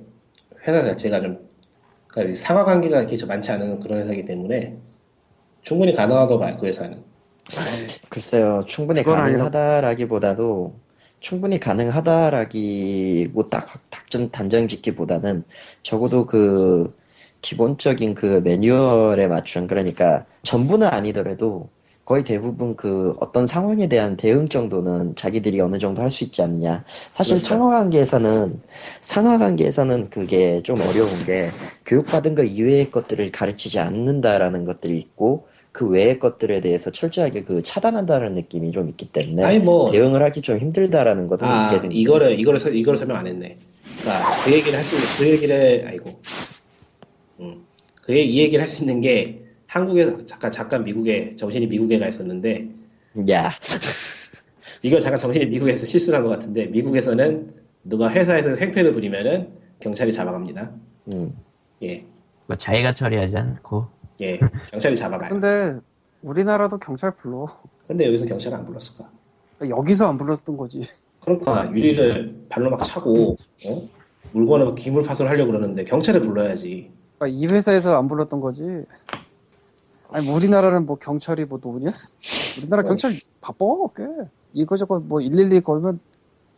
회사 자체가 좀 그러니까 상하 관계가 이렇게 좀 많지 않은 그런 회사이기 때문에 충분히 가능하다고 봐요 그 회사는. 글쎄요, 충분히 가능하다라기보다도 충분히 가능하다라기 뭐딱 닥전 단정 짓기보다는 적어도 그 기본적인 그 매뉴얼에 맞춘 그러니까 전부는 아니더라도 거의 대부분 그 어떤 상황에 대한 대응 정도는 자기들이 어느 정도 할 수 있지 않느냐. 사실 그렇죠. 상하 관계에서는 상하 관계에서는 그게 좀 어려운 게 교육받은 거 이외의 것들을 가르치지 않는다라는 것들이 있고 그 외의 것들에 대해서 철저하게 그 차단한다는 느낌이 좀 있기 때문에 아니 뭐 대응을 하기 좀 힘들다라는 것도 아, 있게 됩니다. 이거를, 이거를, 설- 이거를 설명 안 했네. 그니까, 그 얘기를 할 수, 있는- 그 얘기를, 아이고. 음. 그, 얘- 이 얘기를 할 수 있는 게, 한국에서, 잠깐, 잠깐 미국에, 정신이 미국에 가 있었는데, 야, 이거 잠깐 정신이 미국에서 실수를 한 것 같은데, 미국에서는 누가 회사에서 행패를 부리면은 경찰이 잡아갑니다. 음. 예, 뭐 자기가 처리하지 않고 예. 경찰이 잡아가요. 근데 우리나라도 경찰 불러. 근데 여기서 경찰을 안 불렀을까? 여기서 안 불렀던 거지. 그러니까 유리를 발로 막 차고, 어? 물건을 막 기물 파손하려고 그러는데, 경찰을 불러야지. 그러니까 이 회사에서 안 불렀던 거지. 아니 뭐 우리나라는 뭐 경찰이 뭐 노냐? 우리나라 경찰 바빠 꽤. 이거저거 뭐 112 걸면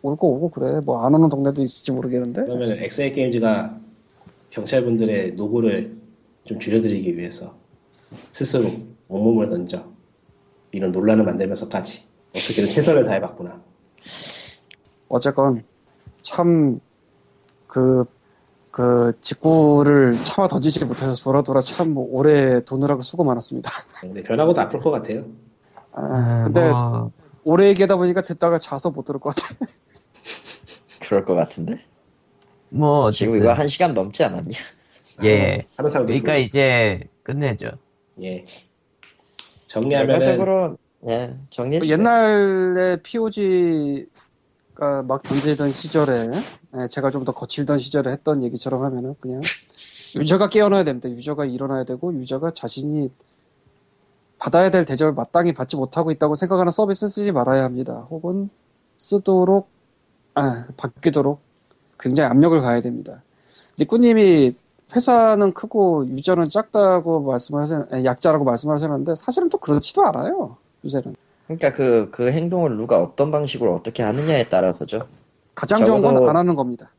올 거 오고 그래. 뭐 안 오는 동네도 있을지 모르겠는데. 그러면 엑세이 게임즈가 경찰분들의 노고를 좀 줄여드리기 위해서 스스로 온몸을 던져 이런 논란을 만들면서까지 어떻게든 최선을 다해봤구나. 어쨌건 참그 그 직구를 차마 던지지 못해서 돌아 돌아 참 오래 도느라고 수고 많았습니다. 근데 변하고도 아플 것 같아요. 아, 근데 뭐, 오래 얘기하다 보니까 듣다가 자서 못 들을 것 같아. 그럴 것 같은데. 뭐 지금 어쨌든 이거 한 시간 넘지 않았냐? 예 하는 사람도 그러니까 있고. 이제 끝내죠 예. 정리하면은 결과적으로 예 정리해 주세요. 옛날에 POG 가막 던지던 시절에 예, 제가 좀 더 거칠던 시절에 했던 얘기처럼 하면은 그냥 유저가 깨어나야 됩니다. 유저가 일어나야 되고 유저가 자신이 받아야 될 대접을 마땅히 받지 못하고 있다고 생각하는 서비스는 쓰지 말아야 합니다. 혹은 쓰도록 아, 바뀌도록 굉장히 압력을 가해야 됩니다. 니꾸님이 회사는 크고 유저는 작다고 말씀을 하셨, 아니, 약자라고 말씀을 하셨는데 사실은 또 그렇지도 않아요. 요새는. 그러니까 그, 그 행동을 누가 어떤 방식으로 어떻게 하느냐에 따라서죠. 가장 좋은 건 적어도- 안 하는 겁니다.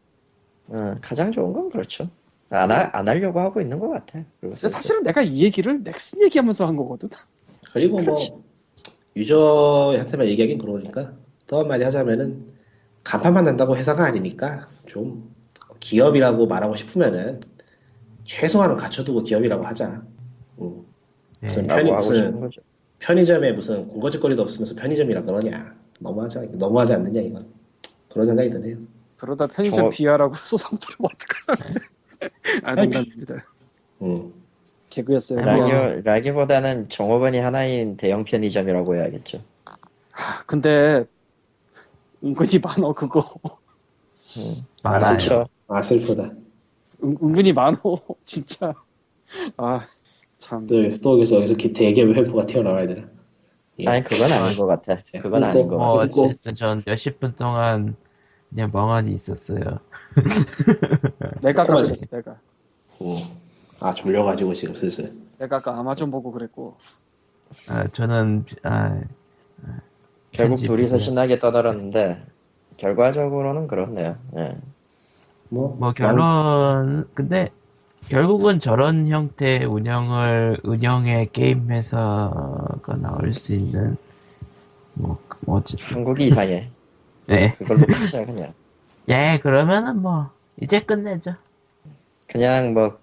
어, 가장 좋은 건 그렇죠. 안, 하, 안 하려고 하고 있는 것 같아. 사실은 내가 이 얘기를 넥슨 얘기하면서 한 거거든. 그리고 뭐 그렇지. 유저한테만 얘기하긴 그러니까 또 한마디 하자면은 간판만 난다고 회사가 아니니까 좀 기업이라고 말하고 싶으면은 최소한은 갖춰두고 기업이라고 하자. 음. 예. 무슨 라고 편이 무슨. 편의점에 무슨 군것질거리도 없으면서 편의점이라 그러냐. 너무하지, 너무하지 않느냐, 이건. 그런 생각이 드네요. 그러다 편의점 종업- 비하라고 소송 들어면 어떡하나. 아, 농담입니다. 음. 개그였어요. 라기, 라기보다는 종업원이 하나인 대형 편의점이라고 해야겠죠. 근데 은근히 많어 그거. 음, 많아요. 아, 슬프다. 은, 은근히 많어 진짜. 아 참. 또, 또 여기서, 여기서 기- 대기업의 횡포가 튀어나와야 되나. 예. 아니 그건 아닌 것 같아. 자, 그건. 아닌 것뭐 같아. 끊고. 어쨌든 전 몇십 분 동안 그냥 멍하니 있었어요 내가. 그랬어 내가. 음. 아, 졸려가지고 지금 슬슬. 내가 아까 아마존 보고 그랬고. 아, 저는 아, 결국 편집 둘이서. 신나게 떠들었는데 결과적으로는 그렇네요. 예. 뭐, 뭐 결론 근데 결국은 저런 형태의 운영을 운영의 게임 회사가 나올 수 있는 뭐 뭐지 한국이 이상해. 네. 그걸로 끝이야 그냥. 예 그러면은 뭐 이제 끝내죠 그냥 뭐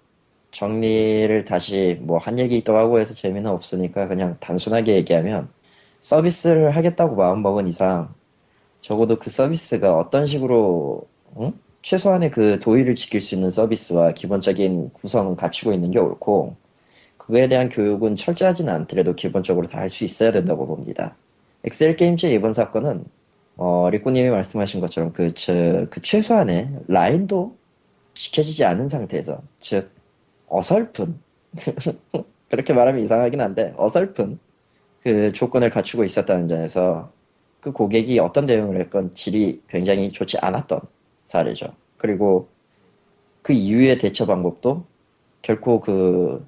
정리를 다시 뭐 한 얘기 또 하고 해서 재미는 없으니까 그냥 단순하게 얘기하면 서비스를 하겠다고 마음먹은 이상 적어도 그 서비스가 어떤 식으로 응? 최소한의 그 도의를 지킬 수 있는 서비스와 기본적인 구성은 갖추고 있는 게 옳고 그거에 대한 교육은 철저하지는 않더라도 기본적으로 다 할 수 있어야 된다고 봅니다. 엑셀 게임즈의 이번 사건은 어, 리꾸님이 말씀하신 것처럼 그, 저, 그 최소한의 라인도 지켜지지 않은 상태에서 즉 어설픈 그렇게 말하면 이상하긴 한데 어설픈 그 조건을 갖추고 있었다는 점에서 그 고객이 어떤 대응을 했건 질이 굉장히 좋지 않았던 사례죠. 그리고 그 이후의 대처 방법도 결코 그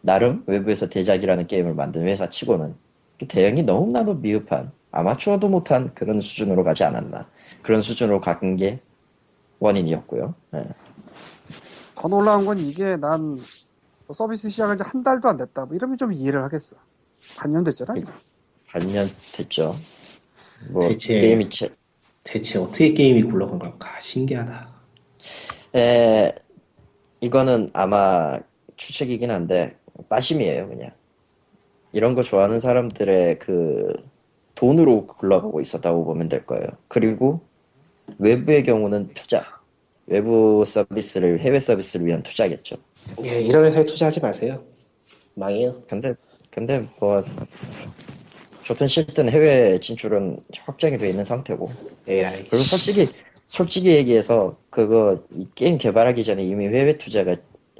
나름 외부에서 대작이라는 게임을 만든 회사 치고는 그 대응이 너무나도 미흡한 아마추어도 못한 그런 수준으로 가지 않았나 그런 수준으로 간게 원인이었고요. 예. 더 놀라운 건 이게 난뭐 서비스 시작한 지 한 달도 안 됐다. 뭐 이러면 좀 이해를 하겠어. 반년 됐잖아. 반년 됐죠. 뭐 대체- 게임이 체, 대체 어떻게 게임이 굴러간 걸까? 신기하다. 에, 이거는 아마 추측이긴 한데 빠심이에요 그냥 이런 거 좋아하는 사람들의 그 돈으로 굴러가고 있었다고 보면 될 거예요 그리고 외부의 경우는 투자 외부 서비스를 해외 서비스를 위한 투자겠죠 예, 이런 회사에 투자하지 마세요. 망해요. 근데 근데 뭐 좋든 싫든 해외 진출은 확정이 돼 있는 상태고 AI. 그리고 솔직히 솔직히 얘기해서 그거 이 게임 개발하기 전에 이미 해외 투자가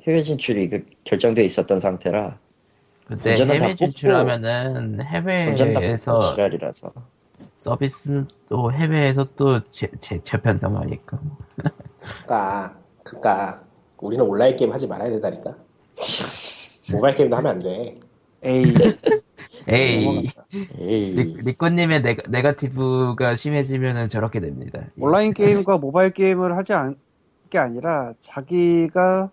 해외 진출이 그 결정돼 있었던 상태라 근데 해외 진출하면은 해외에서 지랄이라서 서비스는 또 해외에서 또 재, 재, 재편성하니까 그니까, 그니까, 우리는 온라인 게임 하지 말아야 된다니까. 모바일 게임도 하면 안 돼. 에이. 에이. 에이 리, 리코님의 네가, 네가티브가 심해지면은 저렇게 됩니다 온라인 게임과 모바일 게임을 하지 않, 게 아니라 자기가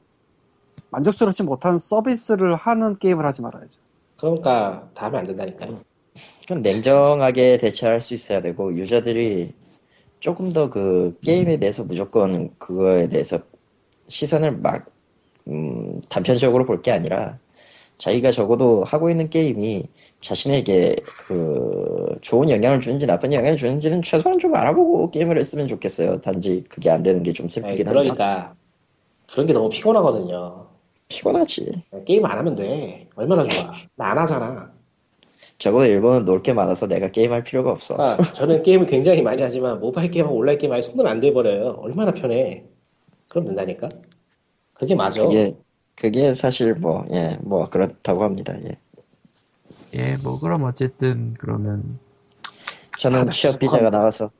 만족스럽지 못한 서비스를 하는 게임을 하지 말아야죠. 그러니까, 다 하면 안 된다니까요. 그건 냉정하게 대처할 수 있어야 되고 유저들이 조금 더 그 게임에 대해서 무조건 그거에 대해서 시선을 막 음, 단편적으로 볼 게 아니라 자기가 적어도 하고 있는 게임이 자신에게 그 좋은 영향을 주는지 나쁜 영향을 주는지는 최소한 좀 알아보고 게임을 했으면 좋겠어요. 단지 그게 안 되는 게좀 아니, 슬프긴 한다. 그러니까, 그런 게 너무 피곤하거든요. 피곤하지. 게임 안 하면 돼. 얼마나 좋아. 나 안 하잖아. 적어도 일본은 놀 게 많아서 내가 게임할 필요가 없어. 아, 저는 게임을 굉장히 많이 하지만 모바일 게임하고 온라인 게임 아예 손을 안 대버려요. 얼마나 편해. 그럼 된다니까? 그게 맞아. 그게 그게 사실 뭐 예 뭐 그렇다고 합니다. 예. 예 뭐 그럼 어쨌든 그러면 저는 다들 취업 비자가. 나와서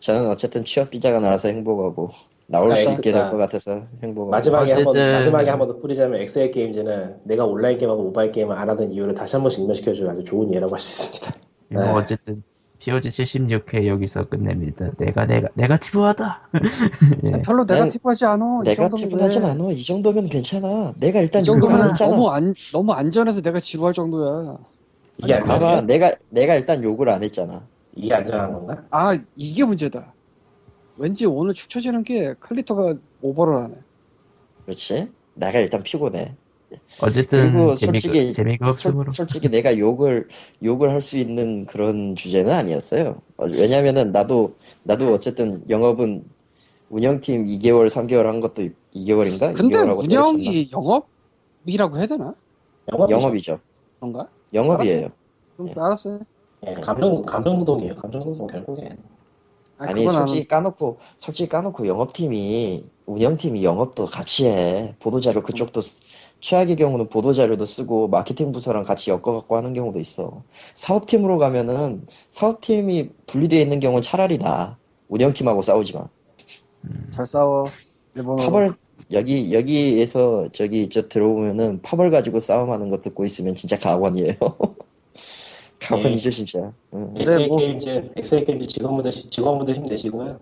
저는 어쨌든 취업 비자가 나와서 행복하고 나올 수 있게 될 것 같아서 행복하고 마지막에 한번 어쨌든- 마지막에 한 번 더 뿌리자면 엑셀 게임즈는 내가 온라인 게임하고 모바일 게임을 안 하던 이유를 다시 한번 증명시켜주는 아주 좋은 예라고 할 수 있습니다. 뭐 네. 어쨌든 POG 76회 여기서 끝냅니다 내가 내가 네가티브하다 예. 별로 난 네가티브하지 않아. 이 내가 정도면 팁을 하진 돼. 않아 이 정도면 괜찮아 내가 일단 이 정도면 너무 안 너무 안전해서 내가 지루할 정도야. 이게 봐봐 안전해? 내가 내가 일단 욕을 안 했잖아 이게 안전한 건가? 아 이게 문제다. 왠지 오늘 축 처지는 게 클리터가 오버를 하네. 그렇지 내가 일단 피곤해 어쨌든 그리고 재미가, 솔직히 재미가 솔, 없으므로 솔직히 내가 욕을 욕을 할 수 있는 그런 주제는 아니었어요. 어, 왜냐면은 나도 나도 어쨌든 영업은 운영팀 2개월 3개월 한 것도 2개월인가? 근데 2개월하고 운영이 영업이라고 해야 되나? 영업이죠. 영업이죠. 그런가? 영업이에요. 그럼 알았어요. 예, 감정 감정 노동이에요. 감정 노동 결국엔. 아니, 아니 솔직히 까놓고 솔직히 까놓고 영업팀이 운영팀이 영업도 같이 해 보도자료 그쪽도 쓰- 최악의 경우는 보도자료도 쓰고 마케팅 부서랑 같이 엮어갖고 하는 경우도 있어 사업팀으로 가면은 사업팀이 분리되어 있는 경우는 차라리 나 운영팀하고 싸우지 마잘 싸워. 일본어. 파벌 여기 여기에서 저기 저 들어오면은 파벌 가지고 싸움하는 거 듣고 있으면 진짜 가관이에요 가관이죠 진짜 응. 네, 엑셀 뭐- 게임즈 엑셀 게임즈 직원분들 직원분들 힘내시고요.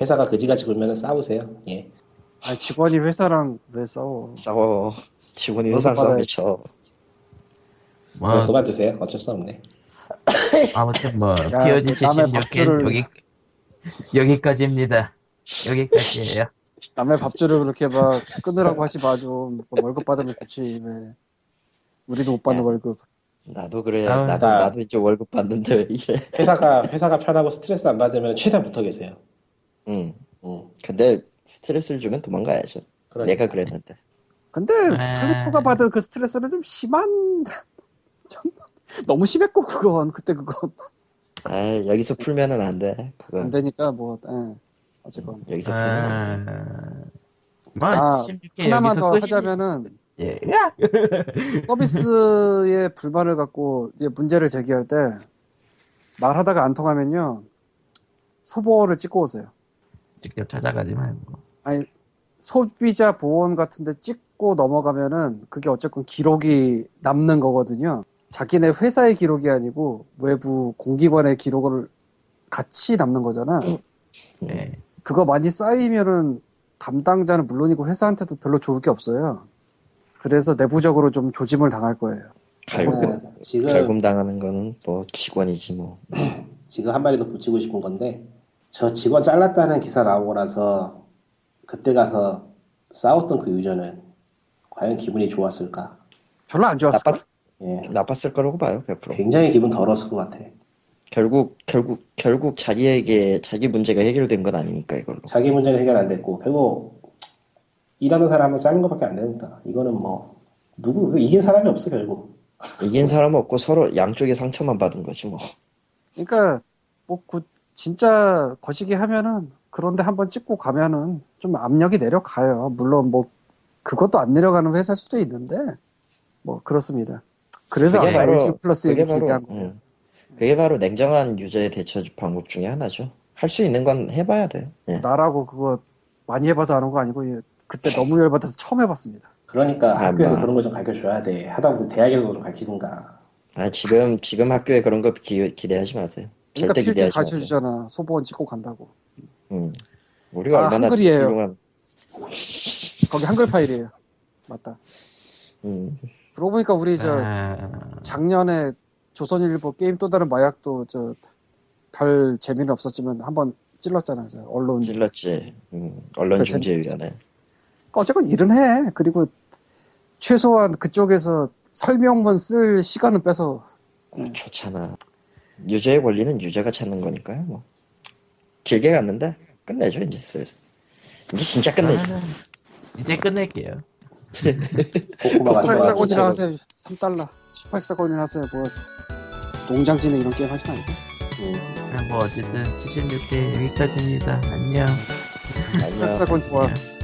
회사가 그지같이 굴면은 싸우세요. 예. 아니, 직원이 회사랑 왜 싸워? 싸워 직원이 회사랑 싸움에 쳐뭐 그럼 그만두세요. 어쩔 수 없네. 아무튼 뭐 76회 밥줄을- 여기 여기까지입니다 여기까지예요 남의 밥줄을 그렇게 막 끊으라고 하지 마 좀. 뭐 월급 받으면 좋지 왜. 우리도 못 받는 야. 월급. 나도 그래 아유, 나도 나- 나도 이제 월급 받는데 왜 이래 회사가 회사가 편하고 스트레스 안 받으면 최대한 붙어 계세요. 응 응. 근데 스트레스를 주면 도망가야죠 그러니까. 내가 그랬는데 근데 아. 클리토가 받은 그 스트레스는 좀 심한 좀 너무 심했고 그건 그때 그건 아 여기서 풀면은 안돼 안 그건 되니까 뭐 예. 어쨌건 여기서 아... 뭐 아, 76회 하나만 더 끝이- 하자면은 예. 야! 서비스에 불만을 갖고 이제 문제를 제기할 때 말하다가 안 통하면요 서버를 찍고 오세요. 직접 찾아가지 말고. 아니 소비자 보험 같은데 찍고 넘어가면은 그게 어쨌건 기록이 남는 거거든요. 자기네 회사의 기록이 아니고 외부 공기관의 기록을 같이 남는 거잖아. 네. 그거 많이 쌓이면은 담당자는 물론이고 회사한테도 별로 좋을 게 없어요. 그래서 내부적으로 좀 조짐을 당할 거예요. 갈굼 아, 지금 갈굼 당하는 거는 뭐 직원이지 뭐. 지금 한 마리 더 붙이고 싶은 건데 저 직원 잘랐다는 기사 나오고 나서 그때 가서 싸웠던 그 유저는 과연 기분이 좋았을까? 별로 안 좋았어. 나빴 예, 나빴을 거라고 봐요 100%. 굉장히 기분 더러웠을 것 같아. 결국 결국 결국 자기에게 자기 문제가 해결된 건 아니니까 이걸로. 자기 문제는 해결 안 됐고 결국 일하는 사람은 자른 것밖에 안 됩니다. 이거는 뭐 누구 이긴 사람이 없어 결국. 이긴 사람 없고 서로 양쪽에 상처만 받은 거지 뭐. 그러니까 뭐 그 진짜 거시기 하면은 그런데 한번 찍고 가면은 좀 압력이 내려가요. 물론 뭐 그것도 안 내려가는 회사일 수도 있는데 뭐 그렇습니다. 그래서 아까 바로- 플러스 얘기 바로 얘기한 거예요. 음, 그게 바로 냉정한 유저의 대처 방법 중에 하나죠. 할 수 있는 건 해봐야 돼. 예. 나라고 그거 많이 해봐서 아는 거 아니고 예, 그때 너무 열받아서 처음 해봤습니다. 그러니까 아, 학교에서 뭐. 그런 거 좀 가르쳐줘야 돼. 하다못해 대학에서도 좀 가르치든가. 아 지금 지금 학교에 그런 거 기, 기대하지 마세요. 그러니까 절대 필기 기대하지 가르쳐 마세요. 주잖아. 소보원 찍고 간다고. 음. 우리가 아, 얼마나 한글이에요. 훌륭한. 거기 한글 파일이에요. 맞다. 음. 그러고 보니까 우리 저 아, 작년에 조선일보 게임 또 다른 마약도 저 별 재미는 없었지만 한번 찔렀잖아요. 저 언론. 찔렀지. 음, 그 언론 중재위원회. 어쨌건 일은 해. 그리고 최소한 그쪽에서 설명문 쓸 시간은 빼서 음. 좋잖아. 유저의 권리는 유저가 찾는 거니까요. 뭐. 길게 갔는데 끝내죠 이제 슬슬. 이제 진짜 끝내죠. 저는 이제 끝낼게요. 고구마가 슈퍼 헥사곤이나 좋아. 하세요. 3달러. 슈퍼 헥사곤이나 하세요. 뭐 농장 짓는 이런 게임 하지 말고. 음. 뭐 어쨌든 76회 여기까지입니다. 안녕. 안녕. 슈퍼헥사곤 좋아. 안녕.